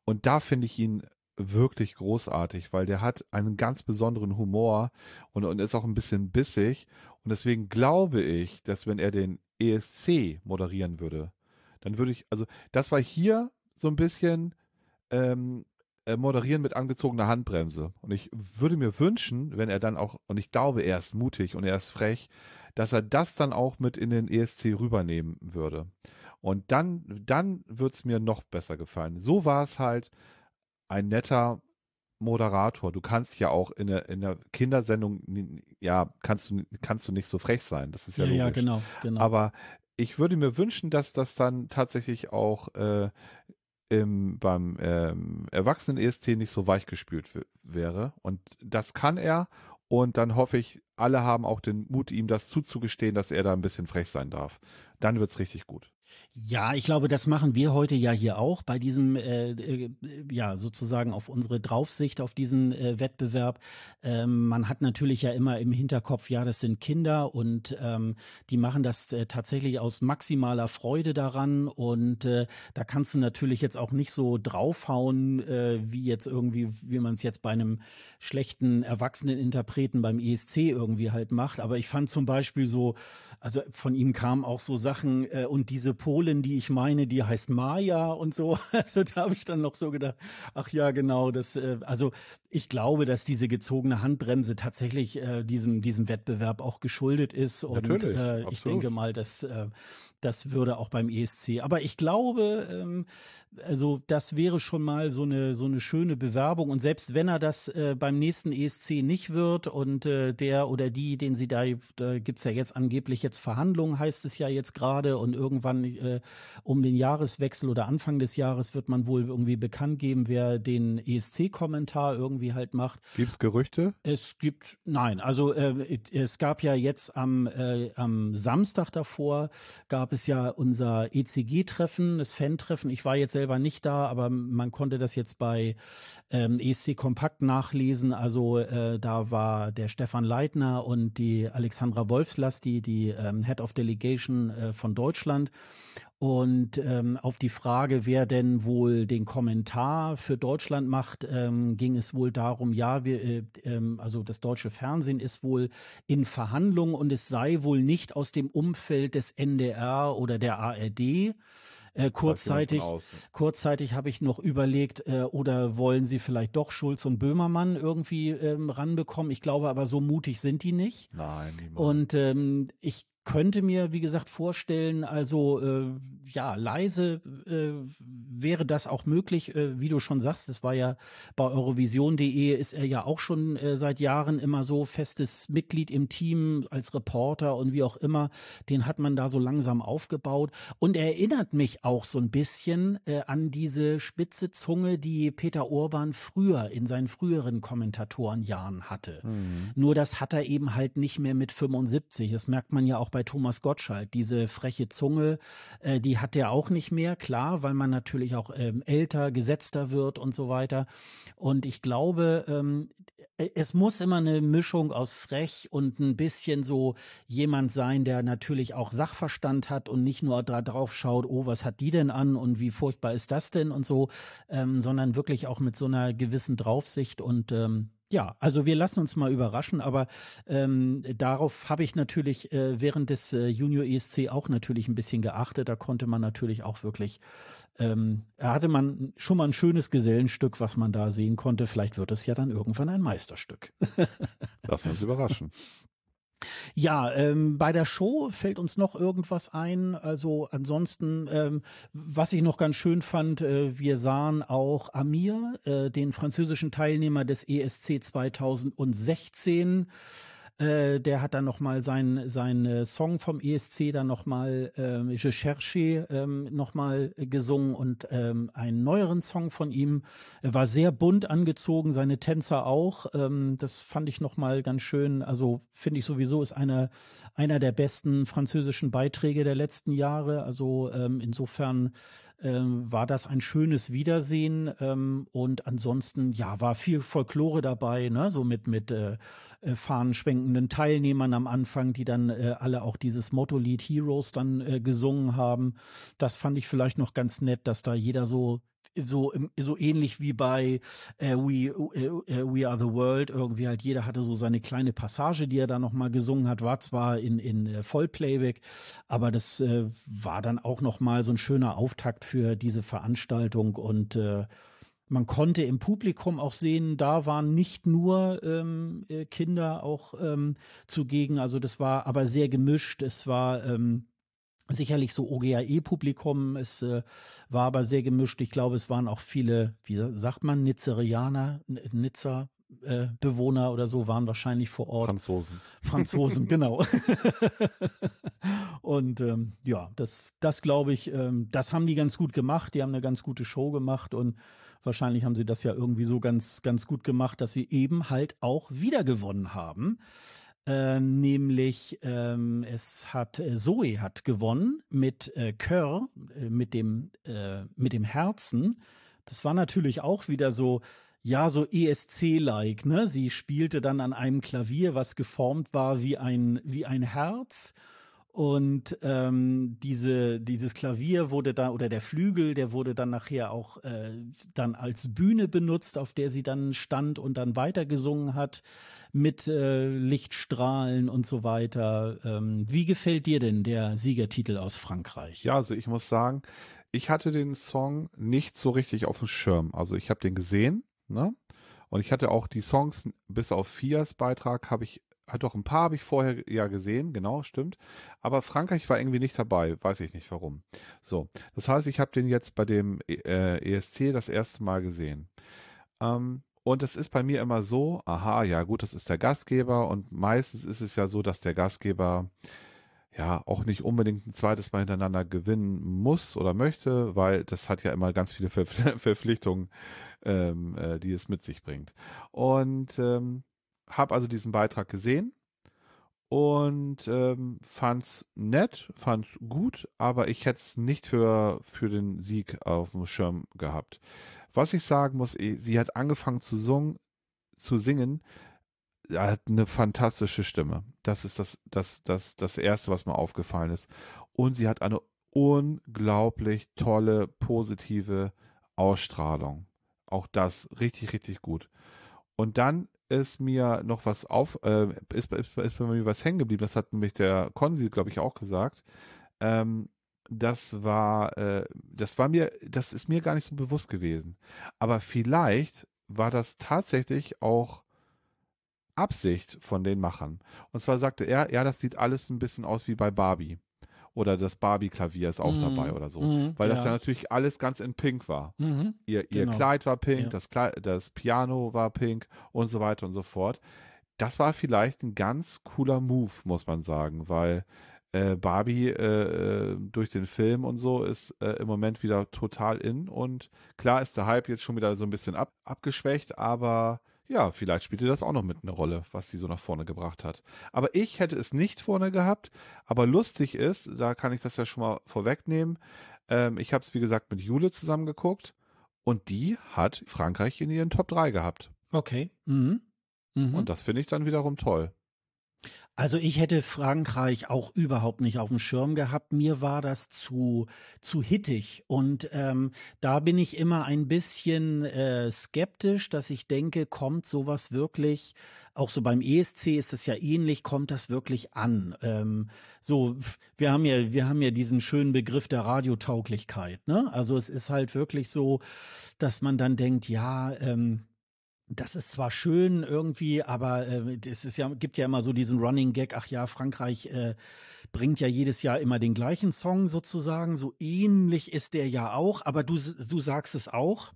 Und da finde ich ihn wirklich großartig, weil der hat einen ganz besonderen Humor und, und ist auch ein bisschen bissig. Und deswegen glaube ich, dass wenn er den ESC moderieren würde, dann würde ich, also das war hier so ein bisschen ähm, äh, moderieren mit angezogener Handbremse. Und ich würde mir wünschen, wenn er dann auch, und ich glaube, er ist mutig und er ist frech, dass er das dann auch mit in den ESC rübernehmen würde. Und dann, dann es mir noch besser gefallen. So war es halt ein netter Moderator. Du kannst ja auch in der, in der Kindersendung, ja, kannst du, kannst du nicht so frech sein. Das ist ja, ja logisch. Ja, genau, genau. Aber ich würde mir wünschen, dass das dann tatsächlich auch äh, im, beim ähm, Erwachsenen-ESC nicht so weichgespült wäre. Und das kann er. Und dann hoffe ich, alle haben auch den Mut, ihm das zuzugestehen, dass er da ein bisschen frech sein darf. Dann wird es richtig gut. Ja, ich glaube, das machen wir heute ja hier auch bei diesem, äh, äh, ja, sozusagen auf unsere Draufsicht auf diesen äh, Wettbewerb. Ähm, man hat natürlich ja immer im Hinterkopf, ja, das sind Kinder und ähm, die machen das äh, tatsächlich aus maximaler Freude daran und äh, da kannst du natürlich jetzt auch nicht so draufhauen, äh, wie jetzt irgendwie, wie man es jetzt bei einem schlechten Erwachseneninterpreten beim ESC irgendwie halt macht. Aber ich fand zum Beispiel so, also von ihm kamen auch so Sachen äh, und diese Polin, die ich meine, die heißt Maja und so. <laughs> Also da habe ich dann noch so gedacht, ach ja, genau, das, äh, also ich glaube, dass diese gezogene Handbremse tatsächlich äh, diesem, diesem Wettbewerb auch geschuldet ist. Und Natürlich, äh, ich denke mal, dass äh, das würde auch beim ESC. Aber ich glaube, ähm, also das wäre schon mal so eine so eine schöne Bewerbung. Und selbst wenn er das äh, beim nächsten ESC nicht wird und äh, der oder die, den sie da, da gibt's ja jetzt angeblich jetzt Verhandlungen, heißt es ja jetzt gerade, und irgendwann äh, um den Jahreswechsel oder Anfang des Jahres wird man wohl irgendwie bekannt geben, wer den ESC-Kommentar irgendwie halt macht. Gibt es Gerüchte? Es gibt, nein, also äh, es gab ja jetzt am, äh, am Samstag davor, gab es ja unser ECG-Treffen, das Fan-Treffen. Ich war jetzt selber nicht da, aber man konnte das jetzt bei ähm, ESC Kompakt nachlesen. Also äh, da war der Stefan Leitner und die Alexandra Wolfslass, die, die ähm, Head of Delegation äh, von Deutschland. Und ähm, auf die Frage, wer denn wohl den Kommentar für Deutschland macht, ähm, ging es wohl darum, ja, wir, äh, ähm, also das deutsche Fernsehen ist wohl in Verhandlungen und es sei wohl nicht aus dem Umfeld des NDR oder der ARD. Äh, kurzzeitig kurzzeitig habe ich noch überlegt, äh, oder wollen sie vielleicht doch Schulz und Böhmermann irgendwie ähm, ranbekommen? Ich glaube aber, so mutig sind die nicht. Nein, niemand. Und ähm, ich könnte mir, wie gesagt, vorstellen, also äh, ja, leise äh, wäre das auch möglich, äh, wie du schon sagst, es war ja bei Eurovision.de ist er ja auch schon äh, seit Jahren immer so festes Mitglied im Team als Reporter und wie auch immer, den hat man da so langsam aufgebaut und er erinnert mich auch so ein bisschen äh, an diese spitze Zunge, die Peter Orban früher in seinen früheren Kommentatorenjahren hatte. Mhm. Nur das hat er eben halt nicht mehr mit 75, das merkt man ja auch bei Thomas Gottschalk. Diese freche Zunge, äh, die hat er auch nicht mehr, klar, weil man natürlich auch ähm, älter, gesetzter wird und so weiter. Und ich glaube, ähm, äh, es muss immer eine Mischung aus frech und ein bisschen so jemand sein, der natürlich auch Sachverstand hat und nicht nur da drauf schaut, oh, was hat die denn an und wie furchtbar ist das denn und so, ähm, sondern wirklich auch mit so einer gewissen Draufsicht und ähm, ja, also wir lassen uns mal überraschen, aber ähm, darauf habe ich natürlich äh, während des äh, Junior ESC auch natürlich ein bisschen geachtet. Da konnte man natürlich auch wirklich, ähm, hatte man schon mal ein schönes Gesellenstück, was man da sehen konnte. Vielleicht wird es ja dann irgendwann ein Meisterstück. Lassen wir uns überraschen. <laughs> Ja, ähm, bei der Show fällt uns noch irgendwas ein. Also ansonsten, ähm, was ich noch ganz schön fand, äh, wir sahen auch Amir, äh, den französischen Teilnehmer des ESC 2016 äh, der hat dann nochmal seinen sein, äh, Song vom ESC dann nochmal äh, Je cherche ähm, nochmal gesungen und ähm, einen neueren Song von ihm. Er war sehr bunt angezogen, seine Tänzer auch. Ähm, das fand ich nochmal ganz schön. Also finde ich sowieso ist einer, einer der besten französischen Beiträge der letzten Jahre. Also ähm, insofern ähm, war das ein schönes Wiedersehen ähm, und ansonsten ja war viel Folklore dabei, ne? so mit mit äh, äh, fahnenschwenkenden Teilnehmern am Anfang, die dann äh, alle auch dieses Motto-Lied Heroes dann äh, gesungen haben. Das fand ich vielleicht noch ganz nett, dass da jeder so so so ähnlich wie bei äh, We äh, äh, We Are the World. Irgendwie halt jeder hatte so seine kleine Passage, die er da noch mal gesungen hat, war zwar in in äh, Vollplayback, aber das äh, war dann auch noch mal so ein schöner Auftakt für diese Veranstaltung. Und äh, man konnte im Publikum auch sehen, da waren nicht nur ähm, äh, Kinder auch ähm, zugegen, also das war aber sehr gemischt. Es war ähm, sicherlich so OGAE-Publikum, es äh, war aber sehr gemischt. Ich glaube, es waren auch viele, wie sagt man, Nizzerianer, Nizza, äh, Bewohner oder so waren wahrscheinlich vor Ort. Franzosen. Franzosen, <laughs> genau. <laughs> und ähm, ja, das, das glaube ich, ähm, das haben die ganz gut gemacht. Die haben eine ganz gute Show gemacht und Wahrscheinlich haben sie das ja irgendwie so ganz, ganz gut gemacht, dass sie eben halt auch wieder gewonnen haben. Ähm, nämlich ähm, es hat äh, Zoe hat gewonnen mit äh, Kör, äh, mit dem äh, mit dem Herzen. Das war natürlich auch wieder so ja so ESC-like. Ne, sie spielte dann an einem Klavier, was geformt war wie ein wie ein Herz und ähm, diese, dieses Klavier wurde da, oder der Flügel, der wurde dann nachher auch äh, dann als Bühne benutzt, auf der sie dann stand und dann weitergesungen hat mit äh, Lichtstrahlen und so weiter. Ähm, wie gefällt dir denn der Siegertitel aus Frankreich? Ja, also ich muss sagen, ich hatte den Song nicht so richtig auf dem Schirm. Also ich habe den gesehen, ne? Und ich hatte auch die Songs, bis auf Fias Beitrag, habe ich hat doch ein paar habe ich vorher ja gesehen, genau, stimmt. Aber Frankreich war irgendwie nicht dabei, weiß ich nicht warum. So, das heißt, ich habe den jetzt bei dem äh, ESC das erste Mal gesehen. Ähm, und es ist bei mir immer so, aha, ja gut, das ist der Gastgeber und meistens ist es ja so, dass der Gastgeber ja auch nicht unbedingt ein zweites Mal hintereinander gewinnen muss oder möchte, weil das hat ja immer ganz viele Ver <laughs> Verpflichtungen, ähm, äh, die es mit sich bringt. Und ähm, habe also diesen Beitrag gesehen und ähm, fand's nett, fand's gut, aber ich hätte es nicht für, für den Sieg auf dem Schirm gehabt. Was ich sagen muss, sie hat angefangen zu, sung, zu singen, er hat eine fantastische Stimme. Das ist das, das, das, das Erste, was mir aufgefallen ist. Und sie hat eine unglaublich tolle, positive Ausstrahlung. Auch das richtig, richtig gut. Und dann ist mir noch was auf, äh, ist, ist, ist bei mir was hängen geblieben. Das hat nämlich der Konzi, glaube ich, auch gesagt. Ähm, das war, äh, das war mir, das ist mir gar nicht so bewusst gewesen. Aber vielleicht war das tatsächlich auch Absicht von den Machern. Und zwar sagte er, ja, das sieht alles ein bisschen aus wie bei Barbie. Oder das Barbie-Klavier ist auch mm, dabei oder so. Mm, Weil das ja. ja. natürlich alles ganz in Pink war. Mm ihr, ihr genau. Kleid war pink, ja. das, Kleid, das Piano war pink und so weiter und so fort. Das war vielleicht ein ganz cooler Move, muss man sagen, weil äh, Barbie äh, äh, durch den Film und so ist äh, im Moment wieder total in und klar ist der Hype jetzt schon wieder so ein bisschen ab, abgeschwächt, aber ja, vielleicht spielte das auch noch mit eine Rolle, was sie so nach vorne gebracht hat. Aber ich hätte es nicht vorne gehabt. Aber lustig ist, da kann ich das ja schon mal vorwegnehmen. Ähm, ich habe es, wie gesagt, mit Jule zusammen geguckt und die hat Frankreich in ihren Top 3 gehabt. Okay. Mhm. Mhm. Und das finde ich dann wiederum toll. Also ich hätte Frankreich auch überhaupt nicht auf dem Schirm gehabt. Mir war das zu zu hittig und ähm, da bin ich immer ein bisschen äh, skeptisch, dass ich denke, kommt sowas wirklich? Auch so beim ESC ist es ja ähnlich. Kommt das wirklich an? Ähm, so, wir haben ja wir haben ja diesen schönen Begriff der Radiotauglichkeit. Ne? Also es ist halt wirklich so, dass man dann denkt, ja. Ähm, das ist zwar schön irgendwie, aber äh, es ist ja, gibt ja immer so diesen Running Gag, ach ja, Frankreich äh, bringt ja jedes Jahr immer den gleichen Song sozusagen. So ähnlich ist der ja auch, aber du, du sagst es auch.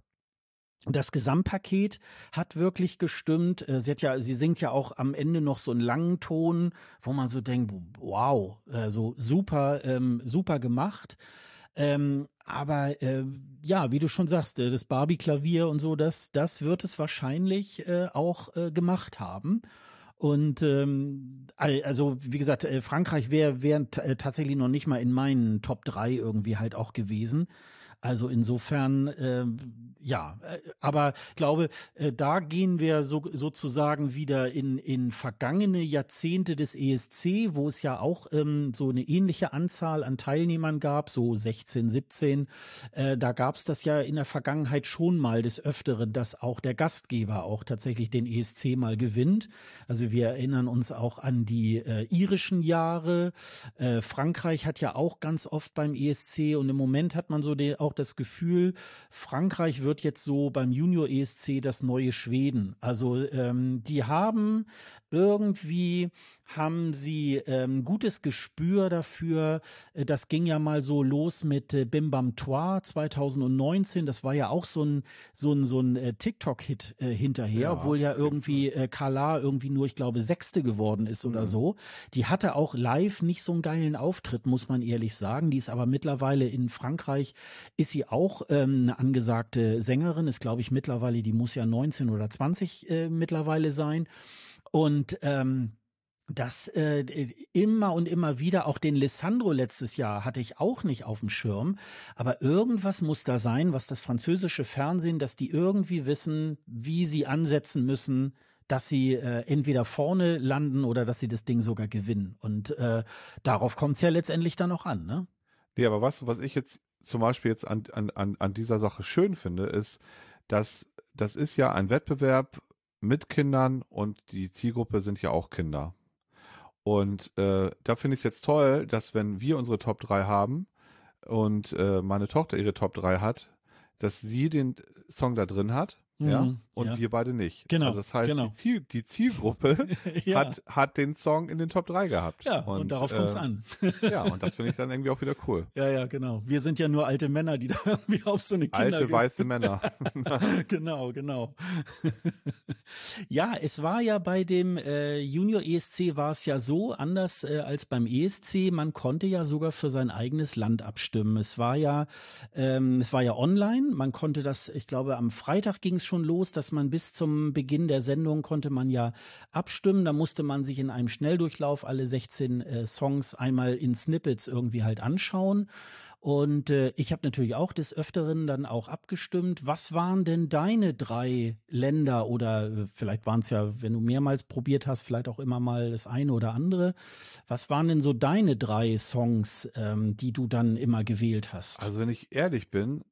Das Gesamtpaket hat wirklich gestimmt. Äh, sie hat ja, sie singt ja auch am Ende noch so einen langen Ton, wo man so denkt, wow, äh, so super, ähm, super gemacht. Ähm, aber äh, ja, wie du schon sagst, äh, das Barbie-Klavier und so, das, das wird es wahrscheinlich äh, auch äh, gemacht haben. Und ähm, also, wie gesagt, äh, Frankreich wäre wär, äh, tatsächlich noch nicht mal in meinen Top 3 irgendwie halt auch gewesen. Also insofern, äh, ja, aber glaube, äh, da gehen wir so, sozusagen wieder in, in vergangene Jahrzehnte des ESC, wo es ja auch ähm, so eine ähnliche Anzahl an Teilnehmern gab, so 16, 17. Äh, da gab es das ja in der Vergangenheit schon mal des Öfteren, dass auch der Gastgeber auch tatsächlich den ESC mal gewinnt. Also wir erinnern uns auch an die äh, irischen Jahre. Äh, Frankreich hat ja auch ganz oft beim ESC und im Moment hat man so den, auch auch das Gefühl, Frankreich wird jetzt so beim Junior ESC das neue Schweden. Also ähm, die haben irgendwie haben sie ähm, gutes Gespür dafür. Äh, das ging ja mal so los mit äh, Bim Bam Toi 2019. Das war ja auch so ein, so ein, so ein äh, TikTok-Hit äh, hinterher, ja, obwohl ja irgendwie äh, Kala irgendwie nur, ich glaube, Sechste geworden ist oder mhm. so. Die hatte auch live nicht so einen geilen Auftritt, muss man ehrlich sagen. Die ist aber mittlerweile in Frankreich, ist sie auch ähm, eine angesagte Sängerin, ist, glaube ich, mittlerweile, die muss ja 19 oder 20 äh, mittlerweile sein. Und ähm, das äh, immer und immer wieder, auch den Lissandro letztes Jahr hatte ich auch nicht auf dem Schirm, aber irgendwas muss da sein, was das französische Fernsehen, dass die irgendwie wissen, wie sie ansetzen müssen, dass sie äh, entweder vorne landen oder dass sie das Ding sogar gewinnen. Und äh, darauf kommt es ja letztendlich dann auch an, ne? Nee, aber was, was ich jetzt zum Beispiel jetzt an, an, an dieser Sache schön finde, ist, dass das ist ja ein Wettbewerb, mit Kindern und die Zielgruppe sind ja auch Kinder. Und äh, da finde ich es jetzt toll, dass wenn wir unsere Top 3 haben und äh, meine Tochter ihre Top 3 hat, dass sie den Song da drin hat ja, mhm, und ja. wir beide nicht. Genau. Also das heißt, genau. die, Ziel, die Zielgruppe <laughs> ja. hat, hat den Song in den Top 3 gehabt. Ja, und, und darauf äh, kommt es an. ja, und das finde ich dann irgendwie auch wieder cool. Ja, ja, genau. Wir sind ja nur alte Männer, die <laughs> da irgendwie auf so eine Kinder Alte weiße Männer. <laughs> genau, genau. ja, es war ja bei dem äh, Junior ESC war es ja so, anders äh, als beim ESC, man konnte ja sogar für sein eigenes Land abstimmen. Es war ja, ähm, es war ja online, man konnte das, ich glaube, am Freitag ging es schon los, dass man bis zum Beginn der Sendung konnte man ja abstimmen. Da musste man sich in einem Schnelldurchlauf alle 16 äh, Songs einmal in Snippets irgendwie halt anschauen. Und äh, ich habe natürlich auch des Öfteren dann auch abgestimmt. Was waren denn deine drei Länder oder äh, vielleicht waren es ja, wenn du mehrmals probiert hast, vielleicht auch immer mal das eine oder andere. Was waren denn so deine drei Songs, ähm, die du dann immer gewählt hast? Also wenn ich ehrlich bin,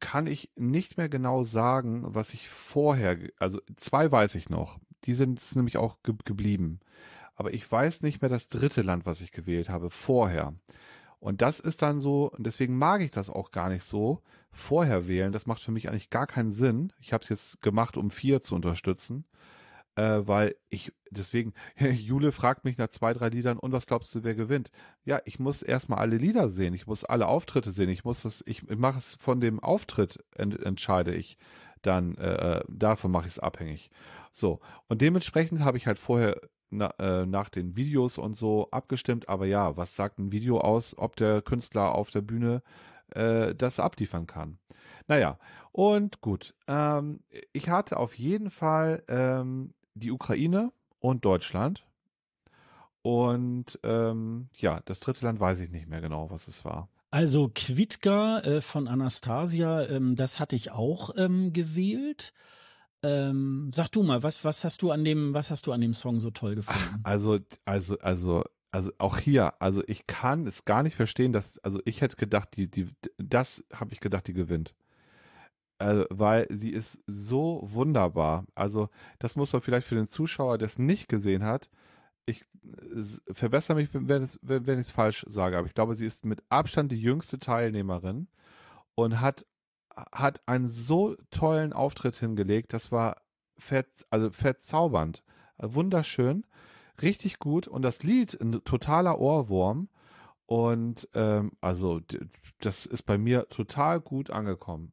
kann ich nicht mehr genau sagen, was ich vorher, also zwei weiß ich noch. Die sind nämlich auch ge geblieben. Aber ich weiß nicht mehr das dritte Land, was ich gewählt habe, vorher. Und das ist dann so, und deswegen mag ich das auch gar nicht so, vorher wählen. Das macht für mich eigentlich gar keinen Sinn. Ich habe es jetzt gemacht, um vier zu unterstützen äh, weil ich, deswegen, <laughs> Jule fragt mich nach zwei, drei Liedern, und was glaubst du, wer gewinnt? Ja, ich muss erstmal alle Lieder sehen, ich muss alle Auftritte sehen, ich muss das, ich, mache es von dem Auftritt, ent, entscheide ich dann, äh, äh davon mache ich es abhängig. So, und dementsprechend habe ich halt vorher na, äh, nach den Videos und so abgestimmt, aber ja, was sagt ein Video aus, ob der Künstler auf der Bühne äh, das abliefern kann? Naja, und gut, ähm, ich hatte auf jeden Fall ähm, die Ukraine und Deutschland. Und ähm, ja, das dritte Land weiß ich nicht mehr genau, was es war. Also Quidka äh, von Anastasia, ähm, das hatte ich auch ähm, gewählt. Ähm, sag du mal, was, was hast du an dem, was hast du an dem Song so toll gefunden? Also, also, also, also auch hier, also ich kann es gar nicht verstehen, dass, also ich hätte gedacht, die, die, das habe ich gedacht, die gewinnt äh, weil sie ist so wunderbar. Also das muss man vielleicht für den Zuschauer, der es nicht gesehen hat, ich äh, verbessere mich, wenn, wenn, wenn ich es falsch sage, aber ich glaube, sie ist mit Abstand die jüngste Teilnehmerin und hat, hat einen so tollen Auftritt hingelegt, das war ver, also verzaubernd, wunderschön, richtig gut und das Lied ein totaler Ohrwurm und ähm, also das ist bei mir total gut angekommen.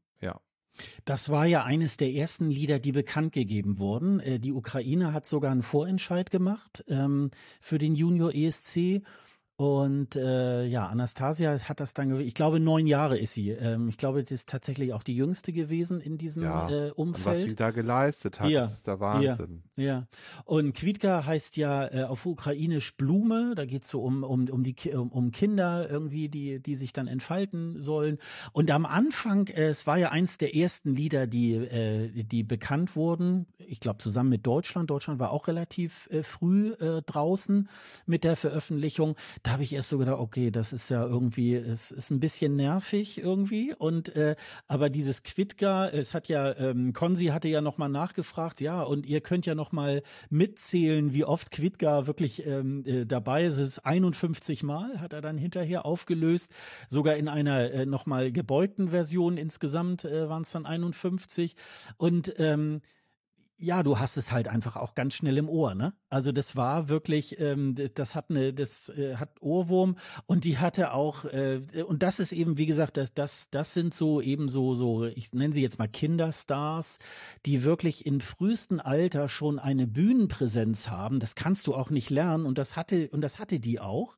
Das war ja eines der ersten Lieder, die bekannt gegeben wurden. Äh, die Ukraine hat sogar einen Vorentscheid gemacht ähm, für den Junior ESC und äh, ja, Anastasia hat das dann, ich glaube, neun Jahre ist sie. Ähm, ich glaube, das ist tatsächlich auch die jüngste gewesen in diesem ja, äh, Umfeld. was sie da geleistet hat, ja, das ist der Wahnsinn. Ja, ja. und Kwitka heißt ja äh, auf Ukrainisch Blume. Da geht es so um, um, um, die, um, um Kinder irgendwie, die, die sich dann entfalten sollen. Und am Anfang, äh, es war ja eins der ersten Lieder, die, äh, die bekannt wurden. Ich glaube, zusammen mit Deutschland. Deutschland war auch relativ äh, früh äh, draußen mit der Veröffentlichung da habe ich erst so gedacht, okay, das ist ja irgendwie, es ist ein bisschen nervig irgendwie. Und äh, aber dieses Quitka, es hat ja, ähm, Konzi hatte ja nochmal nachgefragt, ja, und ihr könnt ja nochmal mitzählen, wie oft Quitka wirklich ähm, äh, dabei ist. Es ist 51 Mal, hat er dann hinterher aufgelöst, sogar in einer äh, nochmal gebeugten Version insgesamt äh, waren es dann 51. Und ähm, ja, du hast es halt einfach auch ganz schnell im Ohr, ne? Also das war wirklich, ähm, das hat eine, das äh, hat Ohrwurm und die hatte auch, äh, und das ist eben, wie gesagt, das, das, das sind so eben so, so, ich nenne sie jetzt mal Kinderstars, die wirklich in frühestem Alter schon eine Bühnenpräsenz haben. Das kannst du auch nicht lernen und das hatte, und das hatte die auch.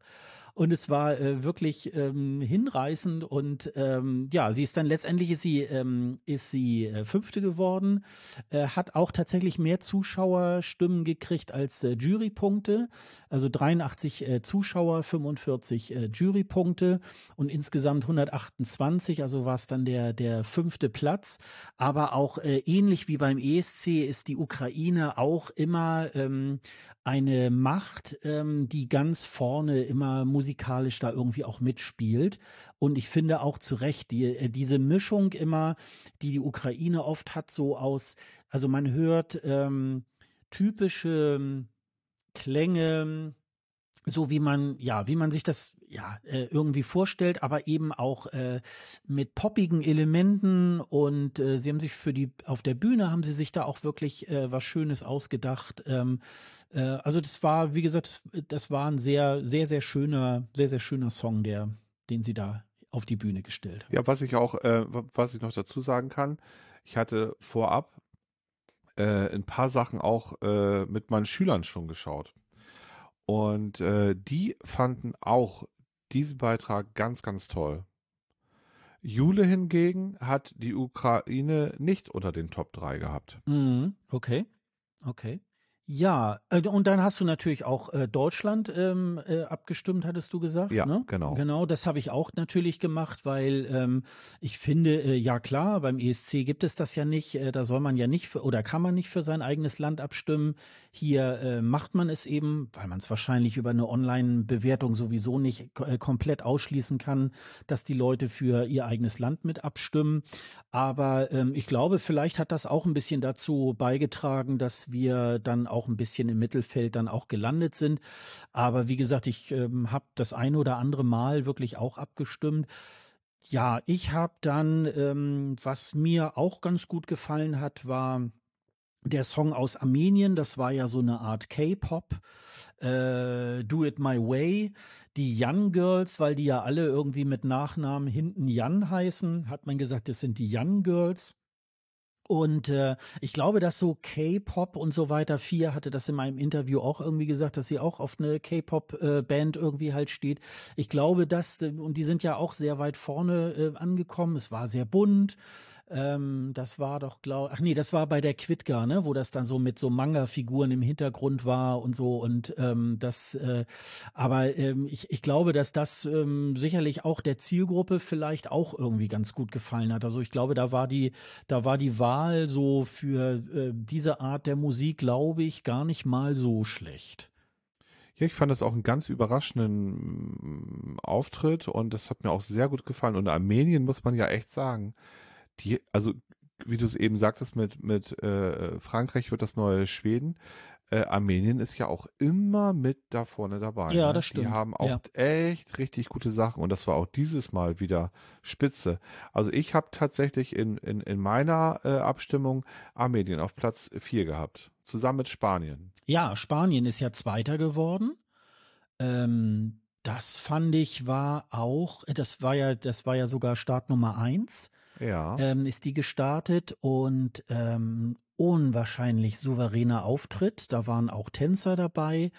Und es war äh, wirklich ähm, hinreißend und ähm, ja, sie ist dann letztendlich ist sie ähm, ist sie äh, fünfte geworden, äh, hat auch tatsächlich mehr Zuschauerstimmen gekriegt als äh, Jurypunkte, also 83 äh, Zuschauer, 45 äh, Jurypunkte und insgesamt 128, also war es dann der der fünfte Platz. Aber auch äh, ähnlich wie beim ESC ist die Ukraine auch immer ähm, eine Macht, ähm, die ganz vorne immer musikalisch da irgendwie auch mitspielt. Und ich finde auch zu Recht, die, äh, diese Mischung immer, die die Ukraine oft hat, so aus, also man hört ähm, typische Klänge, so wie man, ja, wie man sich das ja, äh, irgendwie vorstellt, aber eben auch äh, mit poppigen Elementen und äh, sie haben sich für die, auf der Bühne haben sie sich da auch wirklich was Schönes ausgedacht. Ähm, äh, also das war, wie gesagt, das, das war ein sehr, sehr, sehr schöner, sehr, sehr schöner Song, der, den sie da auf die Bühne gestellt haben. Ja, was ich auch, äh, was ich noch dazu sagen kann, ich hatte vorab äh, ein paar Sachen auch äh, mit meinen Schülern schon geschaut. Und äh, die fanden auch diesen Beitrag ganz, ganz toll. Jule hingegen hat die Ukraine nicht unter den Top 3 gehabt. Mhm, okay, okay. Ja, äh, und dann hast du natürlich auch äh, Deutschland ähm, äh, abgestimmt, hattest du gesagt. Ja, ne? genau. Genau, das habe ich auch natürlich gemacht, weil ähm, ich finde, äh, ja klar, beim ESC gibt es das ja nicht. Äh, da soll man ja nicht für, oder kann man nicht für sein eigenes Land abstimmen. Hier äh, macht man es eben, weil man es wahrscheinlich über eine Online-Bewertung sowieso nicht äh, komplett ausschließen kann, dass die Leute für ihr eigenes Land mit abstimmen. Aber ähm, ich glaube, vielleicht hat das auch ein bisschen dazu beigetragen, dass wir dann auch ein bisschen im Mittelfeld dann auch gelandet sind. Aber wie gesagt, ich ähm, habe das eine oder andere Mal wirklich auch abgestimmt. Ja, ich habe dann, ähm, was mir auch ganz gut gefallen hat, war der Song aus Armenien. Das war ja so eine Art K-Pop. Äh, Do It My Way. Die Young Girls, weil die ja alle irgendwie mit Nachnamen hinten Jan heißen, hat man gesagt, das sind die Young Girls. Und äh, ich glaube, dass so K-Pop und so weiter, Fia hatte das in meinem Interview auch irgendwie gesagt, dass sie auch auf eine K-Pop-Band äh, irgendwie halt steht. Ich glaube, dass, äh, und die sind ja auch sehr weit vorne äh, angekommen. Es war sehr bunt. Ähm, das war doch, glaub, ach nee, das war bei der Quidgar, ne, wo das dann so mit so Manga-Figuren im Hintergrund war und so und ähm, das, äh, aber ähm, ich, ich glaube, dass das ähm, sicherlich auch der Zielgruppe vielleicht auch irgendwie ganz gut gefallen hat. Also ich glaube, da war die, da war die Wahl so für äh, diese Art der Musik, glaube ich, gar nicht mal so schlecht. Ja, ich fand das auch einen ganz überraschenden mm, Auftritt und das hat mir auch sehr gut gefallen. Und Armenien muss man ja echt sagen, die, also wie du es eben sagtest, mit, mit äh, Frankreich wird das neue Schweden. Äh, Armenien ist ja auch immer mit da vorne dabei. Ja, ne? das stimmt. Die haben auch ja. echt richtig gute Sachen und das war auch dieses Mal wieder spitze. Also ich habe tatsächlich in, in, in meiner äh, Abstimmung Armenien auf Platz 4 gehabt, zusammen mit Spanien. Ja, Spanien ist ja Zweiter geworden. Ähm, das fand ich war auch, das war ja, das war ja sogar Start Nummer 1 ja. ähm, ist die gestartet und ähm, unwahrscheinlich souveräner Auftritt. Da waren auch Tänzer dabei.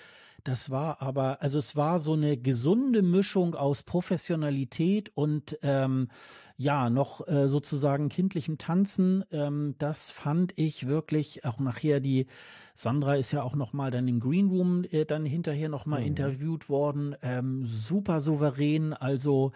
Das war aber, also es war so eine gesunde Mischung aus Professionalität und ähm, ja, noch äh, sozusagen kindlichem Tanzen. Ähm, das fand ich wirklich auch nachher die Sandra ist ja auch noch mal dann im Green Room äh, dann hinterher noch mal mhm. interviewt worden. Ähm, super souverän, also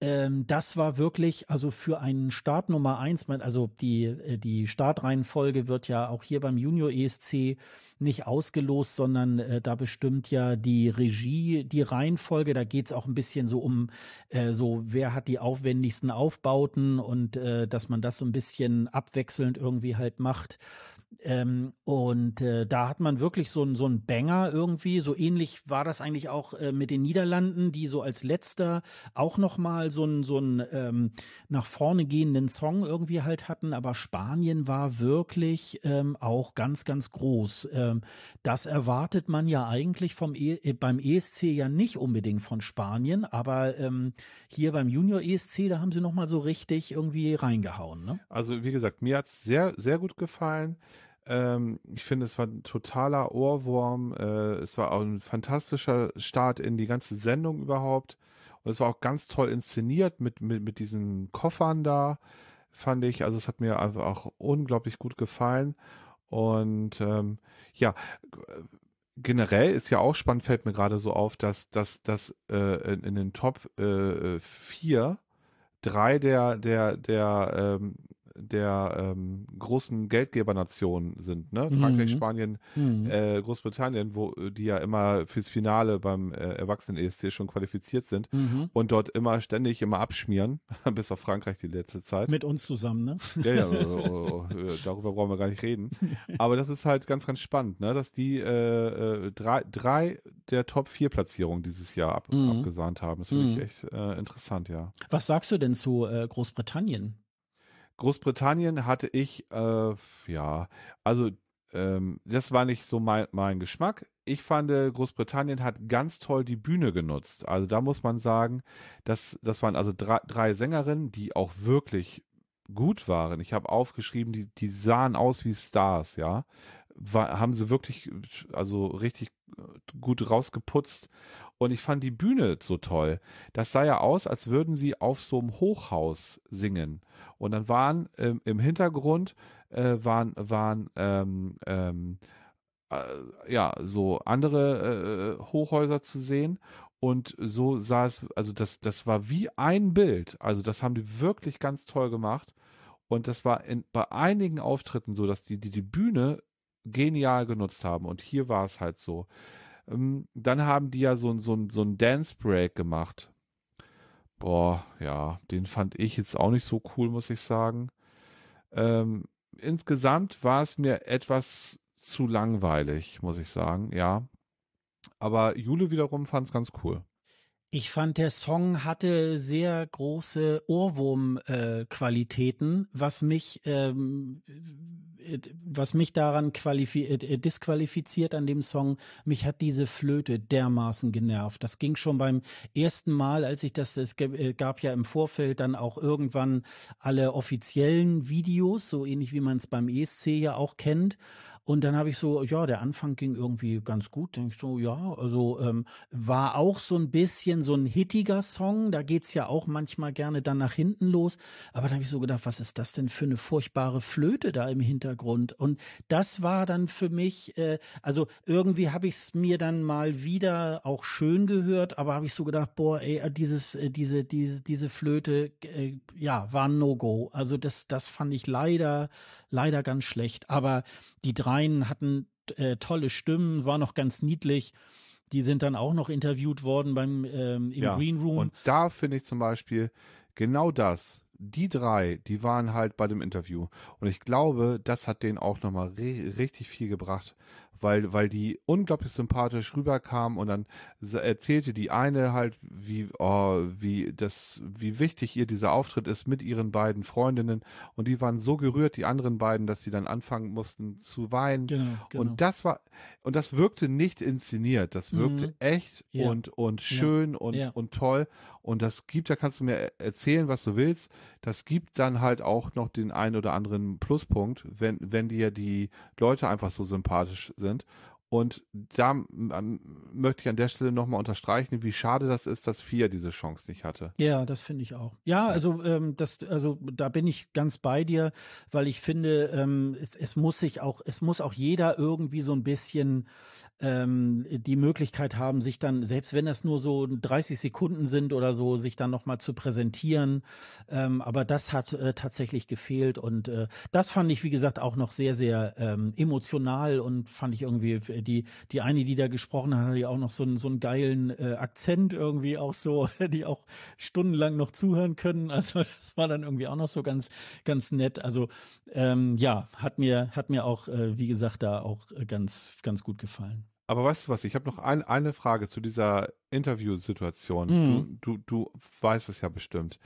ähm, das war wirklich, also für einen Start Nummer eins, also die, äh, die Startreihenfolge wird ja auch hier beim Junior ESC nicht ausgelost, sondern äh, da bestimmt ja die Regie die Reihenfolge. Da geht es auch ein bisschen so um äh, so, wer hat die aufwendigsten Aufbauten und äh, dass man das so ein bisschen abwechselnd irgendwie halt macht. Ähm, und äh, da hat man wirklich so, so einen Banger irgendwie. So ähnlich war das eigentlich auch äh, mit den Niederlanden, die so als letzter auch nochmal so einen so ähm, nach vorne gehenden Song irgendwie halt hatten. Aber Spanien war wirklich ähm, auch ganz, ganz groß. Ähm, das erwartet man ja eigentlich vom e äh, beim ESC ja nicht unbedingt von Spanien, aber ähm, hier beim Junior ESC, da haben sie nochmal so richtig irgendwie reingehauen. Ne? Also wie gesagt, mir hat es sehr, sehr gut gefallen. Ähm, ich finde, es war ein totaler Ohrwurm. Äh, es war auch ein fantastischer Start in die ganze Sendung überhaupt. Und es war auch ganz toll inszeniert mit, mit, mit diesen Koffern da, fand ich. Also es hat mir einfach auch unglaublich gut gefallen. Und ähm, ja, generell ist ja auch spannend, fällt mir gerade so auf, dass, dass, dass äh, in, in, den Top äh, 4 drei der, der, der ähm, der ähm, großen Geldgebernationen sind, ne? Frankreich, Mhm. Spanien, Mhm. äh, Großbritannien, wo die ja immer fürs Finale beim äh, Erwachsenen-ESC schon qualifiziert sind Mhm. und dort immer ständig immer abschmieren, <laughs> bis auf Frankreich die letzte Zeit. Mit uns zusammen, ne? <laughs> Ja, ja, äh, äh, <laughs> darüber brauchen wir gar nicht reden. Aber das ist halt ganz, ganz spannend, ne? dass die äh, äh, drei, drei der Top 4 Platzierungen dieses Jahr ab, Mhm. abgesahnt haben. Das finde ich Mhm. echt äh, interessant, ja. Was sagst du denn zu äh, Großbritannien? Großbritannien hatte ich, äh, ja, also ähm, das war nicht so mein, mein Geschmack. Ich fand, äh, Großbritannien hat ganz toll die Bühne genutzt. Also da muss man sagen, das, das waren also drei, drei Sängerinnen, die auch wirklich gut waren. Ich habe aufgeschrieben, die, die sahen aus wie Stars, ja. War, haben sie wirklich, also richtig äh, gut rausgeputzt. Und ich fand die Bühne so toll. Das sah ja aus, als würden sie auf so einem Hochhaus singen. Und dann waren ähm, im Hintergrund äh, waren, waren ähm, ähm, äh, ja so andere äh, Hochhäuser zu sehen. Und so sah es, also das, das war wie ein Bild. Also das haben die wirklich ganz toll gemacht. Und das war in, bei einigen Auftritten so, dass die, die die Bühne genial genutzt haben. Und hier war es halt so. Ähm, dann haben die ja so, ein- so, so ein Dance Break gemacht. Boah, ja, den fand ich jetzt auch nicht so cool, muss ich sagen. Ähm, insgesamt war es mir etwas zu langweilig, muss ich sagen, ja. Aber Jule wiederum fand es ganz cool. Ich fand, der Song hatte sehr große Ohrwurm-Qualitäten, was mich, ähm, äh, was mich daran qualifi äh, disqualifiziert an dem Song. Mich hat diese Flöte dermaßen genervt. Das ging schon beim ersten Mal, als ich das, es gab- äh, gab ja im Vorfeld dann auch irgendwann alle offiziellen Videos, so ähnlich wie man es beim ESC ja auch kennt. Und dann habe ich so, ja, der Anfang ging irgendwie ganz gut. Denke ich so, ja, also ähm, war auch so ein bisschen so ein hittiger Song. Da geht's ja auch manchmal gerne dann nach hinten los. Aber da habe ich so gedacht, was ist das denn für eine furchtbare Flöte da im Hintergrund? Und das war dann für mich, äh, also irgendwie habe ich es mir dann mal wieder auch schön gehört, aber habe ich so gedacht, boah, ey, dieses, äh, diese, diese, diese Flöte, äh, ja, war ein No-Go. Also das, das fand ich leider, leider ganz schlecht. Aber die dreien hatten äh, tolle Stimmen, war noch ganz niedlich. Die sind dann auch noch interviewt worden beim ähm, im Ja, Green Room. Und da finde ich zum Beispiel genau das. Die drei, die waren halt bei dem Interview. Und ich glaube, das hat denen auch nochmal ri richtig viel gebracht, weil, weil die unglaublich sympathisch rüberkamen und dann erzählte die eine halt, wie, oh, wie das, wie wichtig ihr dieser Auftritt ist mit ihren beiden Freundinnen. Und die waren so gerührt, die anderen beiden, dass sie dann anfangen mussten zu weinen. genau, genau. Und das war, und das wirkte nicht inszeniert, das wirkte Mhm. echt Ja. und, und schön und, Ja. und toll. Und das gibt, da kannst du mir e- erzählen, was du willst. Das gibt dann halt auch noch den einen oder anderen Pluspunkt, wenn, wenn dir die Leute einfach so sympathisch sind. Und da möchte ich an der Stelle nochmal unterstreichen, wie schade das ist, dass Fia diese Chance nicht hatte. Ja, das finde ich auch. Ja, also ähm, das, also da bin ich ganz bei dir, weil ich finde, ähm, es, es muss sich auch, es muss auch jeder irgendwie so ein bisschen ähm, die Möglichkeit haben, sich dann, selbst wenn das nur so 30 Sekunden sind oder so, sich dann nochmal zu präsentieren. Ähm, aber das hat äh, tatsächlich gefehlt und äh, das fand ich, wie gesagt, auch noch sehr, sehr ähm, emotional und fand ich irgendwie äh, die, die eine, die da gesprochen hat, hatte ja auch noch so einen, so einen geilen äh, Akzent irgendwie auch so, <laughs> die auch stundenlang noch zuhören können. <laughs> Also das war dann irgendwie auch noch so ganz, ganz nett. Also ähm, ja, hat mir, hat mir auch, äh, wie gesagt, da auch ganz, ganz gut gefallen. Aber weißt du was, ich habe noch ein, eine Frage zu dieser Interviewsituation. Mhm. Du, du, du weißt es ja bestimmt.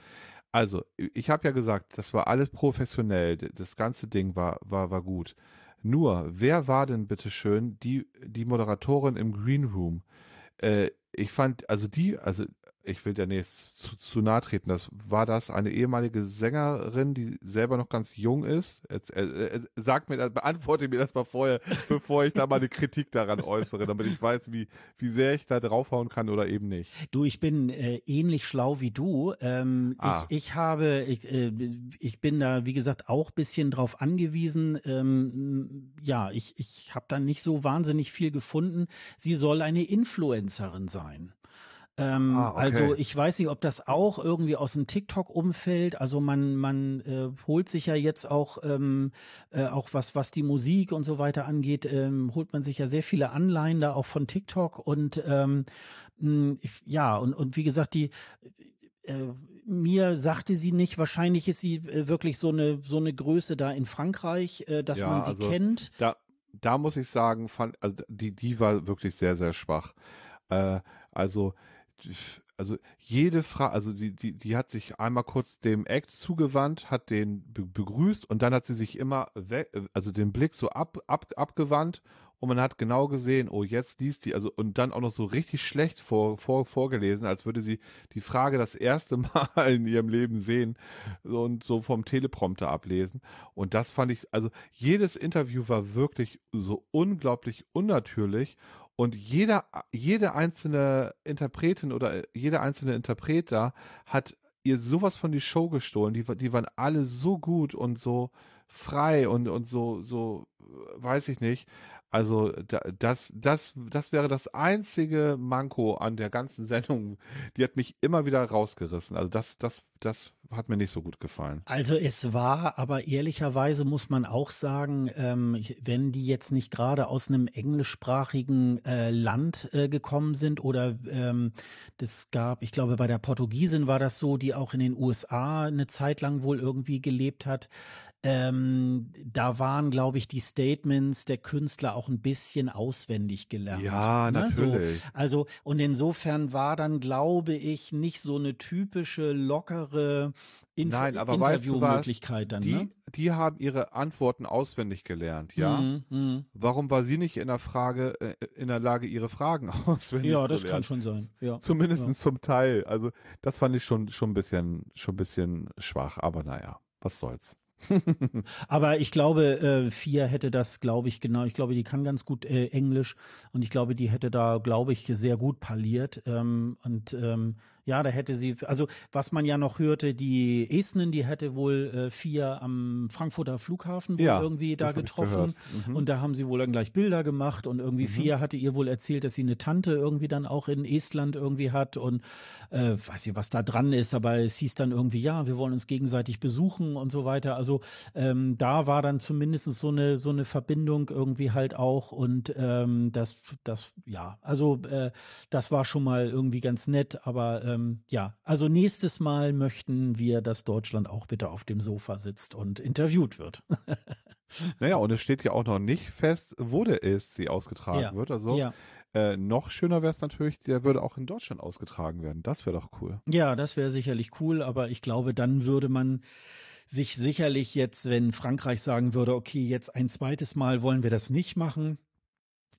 Also, ich habe ja gesagt, das war alles professionell. Das ganze Ding war, war, war gut. Nur, wer war denn bitte schön die, die Moderatorin im Green Room? Äh, ich fand, also die, also ich will ja nicht zu, zu nahe treten, das war das eine ehemalige Sängerin, die selber noch ganz jung ist. Jetzt, äh, äh, sag mir das, beantworte mir das mal vorher, <laughs> bevor ich da mal eine Kritik daran äußere, damit ich weiß, wie, wie sehr ich da draufhauen kann oder eben nicht. Du, ich bin äh, ähnlich schlau wie du. Ähm, Ah. ich, ich habe, ich, äh, ich bin da, wie gesagt, auch bisschen drauf angewiesen. Ähm, ja, ich, ich habe da nicht so wahnsinnig viel gefunden. Sie soll eine Influencerin sein. Ähm, ah, okay. Also ich weiß nicht, ob das auch irgendwie aus dem TikTok-Umfeld, also man, man äh, holt sich ja jetzt auch, ähm, äh, auch was, was die Musik und so weiter angeht, ähm, holt man sich ja sehr viele Anleihen da auch von TikTok und ähm, ja, und, und wie gesagt, die äh, mir sagte sie nicht, wahrscheinlich ist sie äh, wirklich so eine, so eine Größe da in Frankreich, äh, dass ja, man sie also kennt. Da, da muss ich sagen, fand, also die, die war wirklich sehr, sehr schwach. Äh, also, also jede Frage, also sie, die, die hat sich einmal kurz dem Act zugewandt, hat den begrüßt und dann hat sie sich immer also den Blick so ab, ab, abgewandt und man hat genau gesehen, oh, jetzt liest die, also und dann auch noch so richtig schlecht vor, vor, vorgelesen, als würde sie die Frage das erste <laughs> Mal in ihrem Leben sehen und so vom Teleprompter ablesen. Und das fand ich, also jedes Interview war wirklich so unglaublich unnatürlich und jeder, jede einzelne Interpretin oder jeder einzelne Interpret da hat ihr sowas von die Show gestohlen. Die, die waren alle so gut und so frei und, und so, so, weiß ich nicht. Also das, das, das wäre das einzige Manko an der ganzen <laughs> Sendung. Die hat mich immer wieder rausgerissen. Also das, das, das hat mir nicht so gut gefallen. Also es war, aber ehrlicherweise muss man auch sagen, ähm, wenn die jetzt nicht gerade aus einem englischsprachigen äh, Land äh, gekommen sind oder ähm, das gab, ich glaube bei der Portugiesin war das so, die auch in den USA eine Zeit lang wohl irgendwie gelebt hat. Ähm, da waren, glaube ich, die Statements der Künstler auch ein bisschen auswendig gelernt. Ja, ne? natürlich. So, also, und insofern war dann, glaube ich, nicht so eine typische, lockere Info Nein, aber Interviewmöglichkeit weißt du dann. Die, ne? die haben ihre Antworten auswendig gelernt, ja. Mhm, mh. Warum war sie nicht in der Frage, äh, in der Lage, ihre Fragen <laughs> auswendig ja, zu lernen? Ja, das kann schon sein. Ja. Zumindest ja. zum Teil. Also, das fand ich schon, schon ein bisschen, schon ein bisschen schwach, aber naja, was soll's. <laughs> Aber ich glaube, äh, Fia hätte das, glaube ich, genau. Ich glaube, die kann ganz gut äh, Englisch und ich glaube, die hätte da, glaube ich, sehr gut parliert. Ähm, und ähm, ja, da hätte sie, also was man ja noch hörte, die Estnen, die hätte wohl äh, vier am Frankfurter Flughafen wohl ja, irgendwie da getroffen. Mhm. Und da haben sie wohl dann gleich Bilder gemacht und irgendwie mhm. vier hatte ihr wohl erzählt, dass sie eine Tante irgendwie dann auch in Estland irgendwie hat und äh, weiß ich, was da dran ist, aber es hieß dann irgendwie, ja, wir wollen uns gegenseitig besuchen und so weiter. Also ähm, da war dann zumindest so eine, so eine Verbindung irgendwie halt auch und ähm, das, das, ja, also äh, das war schon mal irgendwie ganz nett, aber ähm, ja, also nächstes Mal möchten wir, dass Deutschland auch bitte auf dem Sofa sitzt und interviewt wird. <laughs> naja, und es steht ja auch noch nicht fest, wo der ESC ausgetragen ja. wird. Also ja. Äh, noch schöner wäre es natürlich, der würde auch in Deutschland ausgetragen werden. Das wäre doch cool. Ja, das wäre sicherlich cool, aber ich glaube, dann würde man sich sicherlich jetzt, wenn Frankreich sagen würde, okay, jetzt ein zweites Mal wollen wir das nicht machen,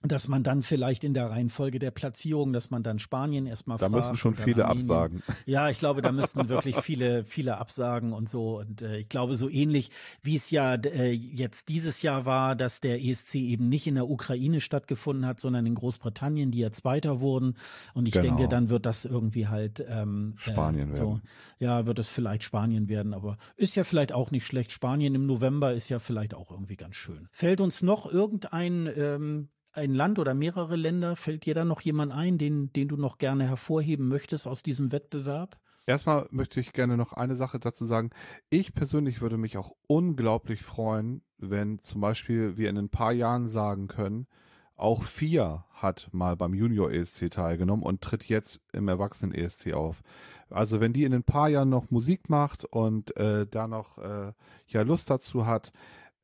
dass man dann vielleicht in der Reihenfolge der Platzierung, dass man dann Spanien erstmal Da müssen schon viele Armenien. absagen. Ja, ich glaube, da müssten <laughs> wirklich viele, viele absagen und so. Und äh, ich glaube, so ähnlich wie es ja äh, jetzt dieses Jahr war, dass der ESC eben nicht in der Ukraine stattgefunden hat, sondern in Großbritannien, die ja Zweiter wurden. Und ich genau. denke, dann wird das irgendwie halt ähm, äh, Spanien äh, so, werden. Ja, wird es vielleicht Spanien werden, aber ist ja vielleicht auch nicht schlecht. Spanien im November ist ja vielleicht auch irgendwie ganz schön. Fällt uns noch irgendein ähm, ein Land oder mehrere Länder? Fällt dir da noch jemand ein, den, den du noch gerne hervorheben möchtest aus diesem Wettbewerb? Erstmal möchte ich gerne noch eine Sache dazu sagen. Ich persönlich würde mich auch unglaublich freuen, wenn zum Beispiel wir in ein paar Jahren sagen können, auch FIA hat mal beim Junior ESC teilgenommen und tritt jetzt im Erwachsenen ESC auf. Also wenn die in ein paar Jahren noch Musik macht und äh, da noch äh, ja Lust dazu hat,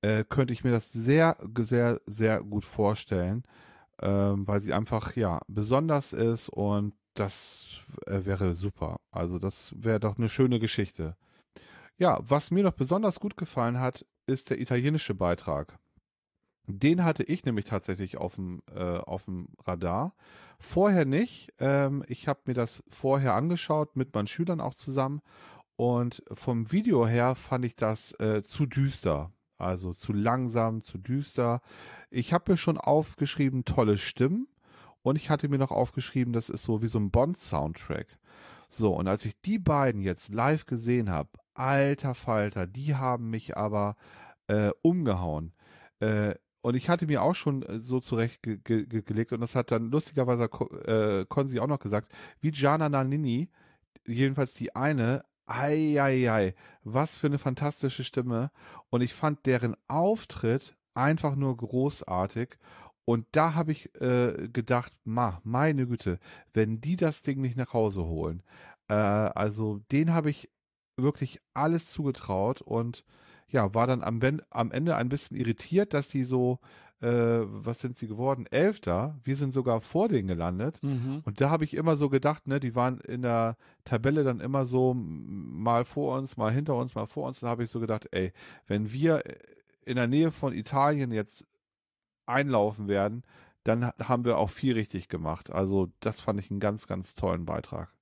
äh, könnte ich mir das sehr, sehr, sehr gut vorstellen, ähm, weil sie einfach, ja, besonders ist und das äh, wäre super. Also das wäre doch eine schöne Geschichte. Ja, was mir noch besonders gut gefallen hat, ist der italienische Beitrag. Den hatte ich nämlich tatsächlich auf dem, äh, auf dem Radar. Vorher nicht. Ähm, ich habe mir das vorher angeschaut, mit meinen Schülern auch zusammen. Und vom Video her fand ich das äh, zu düster. Also zu langsam, zu düster. Ich habe mir schon aufgeschrieben, tolle Stimmen. Und ich hatte mir noch aufgeschrieben, das ist so wie so ein Bond-Soundtrack. So, und als ich die beiden jetzt live gesehen habe, alter Falter, die haben mich aber äh, umgehauen. Äh, und ich hatte mir auch schon äh, so zurechtgelegt ge ge und das hat dann lustigerweise äh, Konzi auch noch gesagt, wie Jana Nannini, jedenfalls die eine, ei, ei, ei, was für eine fantastische Stimme. Und ich fand deren Auftritt einfach nur großartig. Und da habe ich äh, gedacht, ma, meine Güte, wenn die das Ding nicht nach Hause holen. Äh, also den habe ich wirklich alles zugetraut und ja, war dann am, am Ende ein bisschen irritiert, dass sie so, äh, was sind sie geworden? Elfter. Wir sind sogar vor denen gelandet. Mhm. Und da habe ich immer so gedacht, ne, die waren in der Tabelle dann immer so mal vor uns, mal hinter uns, mal vor uns. Da habe ich so gedacht, ey, wenn wir in der Nähe von Italien jetzt einlaufen werden, dann haben wir auch viel richtig gemacht. Also das fand ich einen ganz, ganz tollen Beitrag.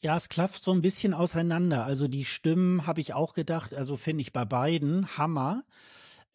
Ja, es klafft so ein bisschen auseinander. Also die Stimmen habe ich auch gedacht, also finde ich bei beiden Hammer.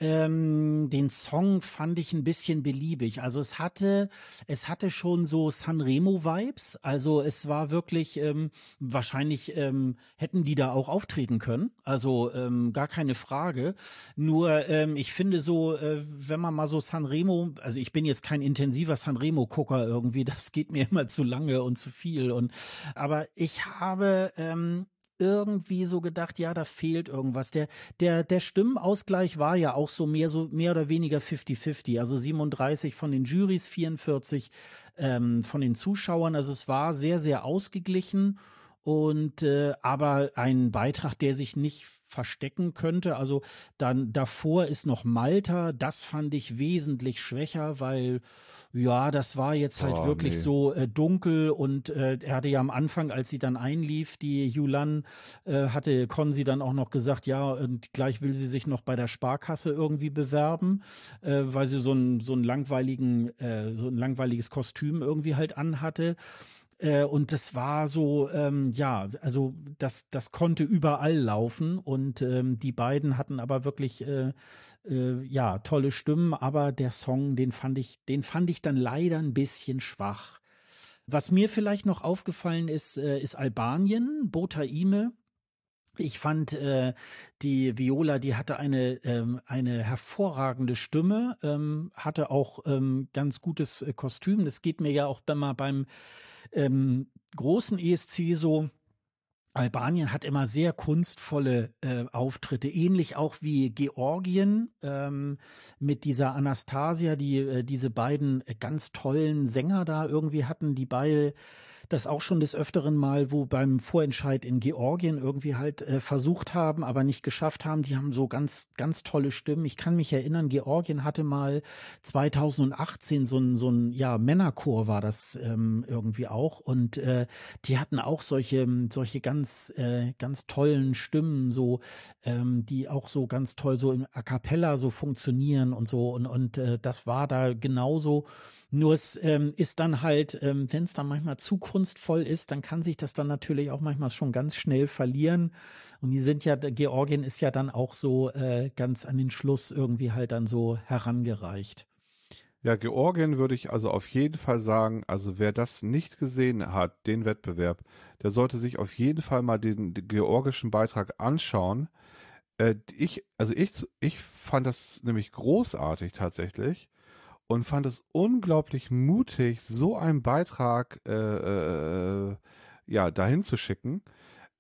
Ähm, den Song fand ich ein bisschen beliebig. Also es hatte, es hatte schon so Sanremo-Vibes. Also es war wirklich, ähm, wahrscheinlich ähm, hätten die da auch auftreten können. Also ähm, gar keine Frage. Nur ähm, ich finde so, äh, wenn man mal so Sanremo, also ich bin jetzt kein intensiver Sanremo-Gucker irgendwie, <laughs> das geht mir immer zu lange und zu viel. Und aber ich habe ähm, irgendwie so gedacht, ja, da fehlt irgendwas. Der, der, der Stimmenausgleich war ja auch so mehr, so mehr oder weniger 50-50. Also 37 von den Jurys, 44 ähm, von den Zuschauern. Also es war sehr, sehr ausgeglichen und äh, aber ein Beitrag, der sich nicht verstecken könnte. Also dann davor ist noch Malta. Das fand ich wesentlich schwächer, weil ja, das war jetzt halt oh, wirklich nee. so äh, dunkel und äh, er hatte ja am Anfang, als sie dann einlief, die Yulan, äh, hatte Konzi dann auch noch gesagt, ja, und gleich will sie sich noch bei der Sparkasse irgendwie bewerben, äh, weil sie so ein so ein langweiligen äh, so ein langweiliges Kostüm irgendwie halt anhatte. Äh, und das war so, ähm, ja, also das, das konnte überall laufen und ähm, die beiden hatten aber wirklich, äh, äh, ja, tolle Stimmen, aber der Song, den fand ich, den fand ich dann leider ein bisschen schwach. Was mir vielleicht noch aufgefallen ist, äh, ist Albanien, Botaime. Ich fand äh, die Viola, die hatte eine ähm, eine hervorragende Stimme, ähm, hatte auch ähm, ganz gutes äh, Kostüm. Das geht mir ja auch immer beim ähm, großen ESC so, Albanien hat immer sehr kunstvolle äh, Auftritte, ähnlich auch wie Georgien ähm, mit dieser Anastasia, die äh, diese beiden äh, ganz tollen Sänger da irgendwie hatten, die beide das auch schon des Öfteren mal, wo beim Vorentscheid in Georgien irgendwie halt äh, versucht haben, aber nicht geschafft haben. Die haben so ganz, ganz tolle Stimmen. Ich kann mich erinnern, Georgien hatte mal 2018 so ein, so ein, ja, Männerchor war das ähm, irgendwie auch. Und äh, die hatten auch solche, solche ganz, äh, ganz tollen Stimmen, so, ähm, die auch so ganz toll so im A cappella so funktionieren und so. Und, und äh, das war da genauso. Nur es ähm, ist dann halt, ähm, wenn es dann manchmal zu kunstvoll ist, dann kann sich das dann natürlich auch manchmal schon ganz schnell verlieren. Und die sind ja, Georgien ist ja dann auch so äh, ganz an den Schluss irgendwie halt dann so herangereicht. Ja, Georgien würde ich also auf jeden Fall sagen, also wer das nicht gesehen hat, den Wettbewerb, der sollte sich auf jeden Fall mal den, den georgischen Beitrag anschauen. Äh, ich, also ich, ich fand das nämlich großartig tatsächlich und fand es unglaublich mutig, so einen Beitrag äh, äh, ja dahin zu schicken.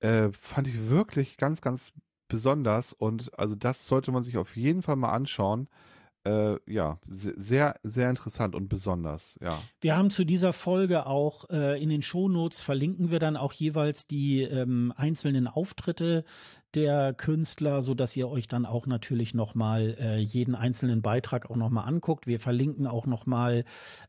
Äh, fand ich wirklich ganz, ganz besonders und also das sollte man sich auf jeden Fall mal anschauen. Äh, ja, sehr, sehr interessant und besonders, ja. Wir haben zu dieser Folge auch äh, in den Shownotes verlinken wir dann auch jeweils die ähm, einzelnen Auftritte der Künstler, so dass ihr euch dann auch natürlich noch mal äh, jeden einzelnen Beitrag auch noch mal anguckt. Wir verlinken auch noch mal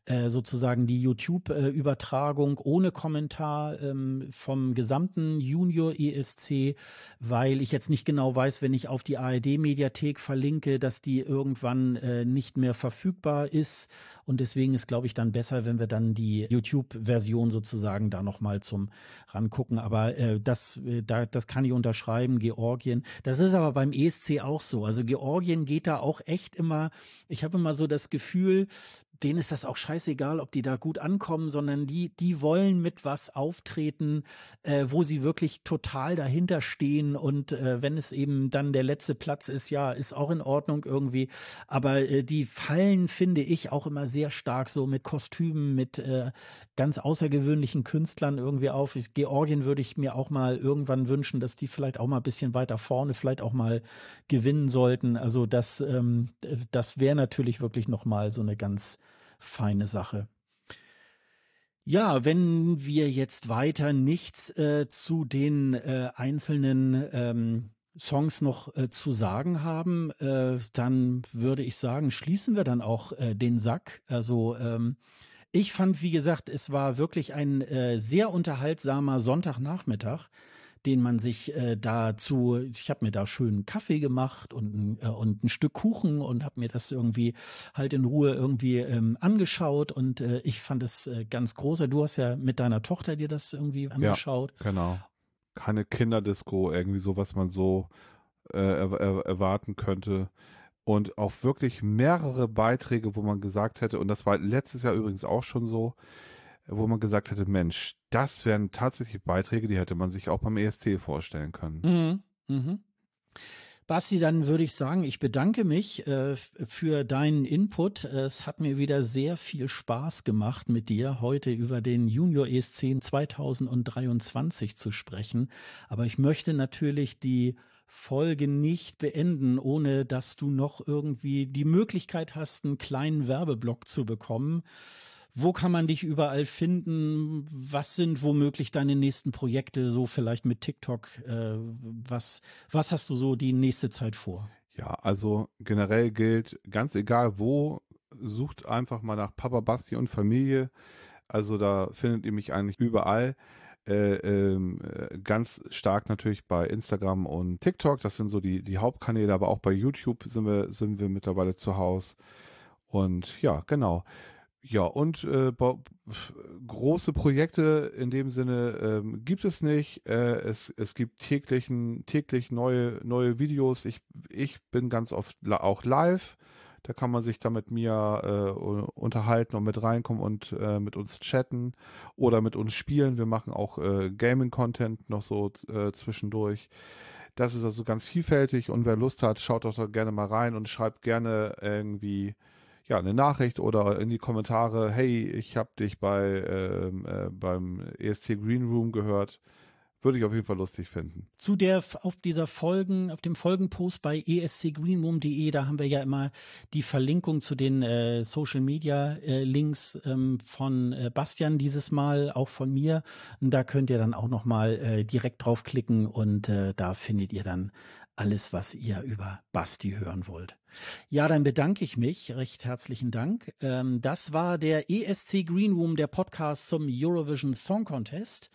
äh, sozusagen die YouTube-Übertragung ohne Kommentar ähm, vom gesamten Junior ESC, weil ich jetzt nicht genau weiß, wenn ich auf die ARD-Mediathek verlinke, dass die irgendwann äh, nicht mehr verfügbar ist und deswegen ist, glaube ich, dann besser, wenn wir dann die YouTube-Version sozusagen da noch mal zum rangucken. Aber äh, das, äh, da, das kann ich unterschreiben. Georgien. Das ist aber beim ESC auch so. Also Georgien geht da auch echt immer, ich habe immer so das Gefühl, denen ist das auch scheißegal, ob die da gut ankommen, sondern die, die wollen mit was auftreten, äh, wo sie wirklich total dahinter stehen. Und äh, wenn es eben dann der letzte Platz ist, ja, ist auch in Ordnung irgendwie. Aber äh, die fallen, finde ich, auch immer sehr stark so mit Kostümen, mit äh, ganz außergewöhnlichen Künstlern irgendwie auf. Ich, Georgien würde ich mir auch mal irgendwann wünschen, dass die vielleicht auch mal ein bisschen weiter vorne, vielleicht auch mal gewinnen sollten. Also das, ähm, das wäre natürlich wirklich nochmal so eine ganz feine Sache. Ja, wenn wir jetzt weiter nichts äh, zu den äh, einzelnen ähm, Songs noch äh, zu sagen haben, äh, dann würde ich sagen, schließen wir dann auch äh, den Sack. Also ähm, ich fand, wie gesagt, es war wirklich ein äh, sehr unterhaltsamer Sonntagnachmittag den man sich äh, dazu, ich habe mir da schön Kaffee gemacht und, äh, und ein Stück Kuchen und habe mir das irgendwie halt in Ruhe irgendwie ähm, angeschaut und äh, ich fand es äh, ganz großer. Du hast ja mit deiner Tochter dir das irgendwie angeschaut. Ja, genau. Keine Kinderdisco, irgendwie so, was man so äh, er, er, erwarten könnte und auch wirklich mehrere Beiträge, wo man gesagt hätte, und das war letztes Jahr übrigens auch schon so, wo man gesagt hätte, Mensch, das wären tatsächlich Beiträge, die hätte man sich auch beim ESC vorstellen können. Mhm. Mhm. Basti, dann würde ich sagen, ich bedanke mich äh, für deinen Input. Es hat mir wieder sehr viel Spaß gemacht, mit dir heute über den Junior ESC 2023 zu sprechen. Aber ich möchte natürlich die Folge nicht beenden, ohne dass du noch irgendwie die Möglichkeit hast, einen kleinen Werbeblock zu bekommen. Wo kann man dich überall finden? Was sind womöglich deine nächsten Projekte, so vielleicht mit TikTok? Äh, was, was hast du so die nächste Zeit vor? Ja, also generell gilt, ganz egal wo, sucht einfach mal nach Papa Basti und Familie. Also da findet ihr mich eigentlich überall. Äh, äh, ganz stark natürlich bei Instagram und TikTok. Das sind so die, die Hauptkanäle, aber auch bei YouTube sind wir, sind wir mittlerweile zu Hause. Und ja, genau. Ja, und äh, große Projekte in dem Sinne ähm, gibt es nicht. Äh, es, es gibt täglichen, täglich neue, neue Videos. Ich, ich bin ganz oft auch live. Da kann man sich da mit mir äh, unterhalten und mit reinkommen und äh, mit uns chatten oder mit uns spielen. Wir machen auch äh, Gaming-Content noch so äh, zwischendurch. Das ist also ganz vielfältig und wer Lust hat, schaut doch da gerne mal rein und schreibt gerne irgendwie ja, eine Nachricht oder in die Kommentare, hey, ich habe dich bei ähm, äh, beim ESC Green Room gehört. Würde ich auf jeden Fall lustig finden. Zu der, auf dieser Folgen, auf dem Folgenpost bei escgreenroom.de, da haben wir ja immer die Verlinkung zu den äh, Social Media äh, Links ähm, von äh, Bastian dieses Mal, auch von mir. Und da könnt ihr dann auch nochmal äh, direkt draufklicken und äh, da findet ihr dann alles, was ihr über Basti hören wollt. Ja, dann bedanke ich mich. Recht herzlichen Dank. Ähm, das war der ESC Green Room, der Podcast zum Eurovision Song Contest.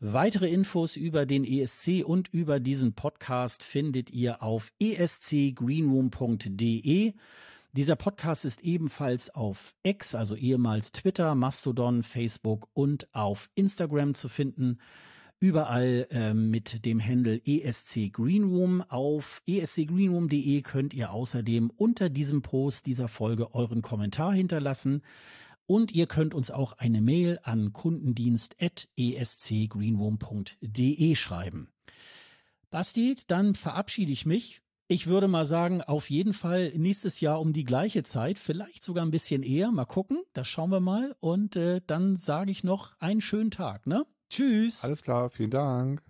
Weitere Infos über den ESC und über diesen Podcast findet ihr auf escgreenroom.de. Dieser Podcast ist ebenfalls auf X, also ehemals Twitter, Mastodon, Facebook und auf Instagram zu finden überall äh, mit dem Handle ESC Greenroom. Auf escgreenroom.de könnt ihr außerdem unter diesem Post dieser Folge euren Kommentar hinterlassen. Und ihr könnt uns auch eine Mail an kundendienst.escgreenroom.de schreiben. Basti, dann verabschiede ich mich. Ich würde mal sagen, auf jeden Fall nächstes Jahr um die gleiche Zeit, vielleicht sogar ein bisschen eher. Mal gucken, das schauen wir mal. Und äh, dann sage ich noch einen schönen Tag, ne? Tschüss. Alles klar, vielen Dank.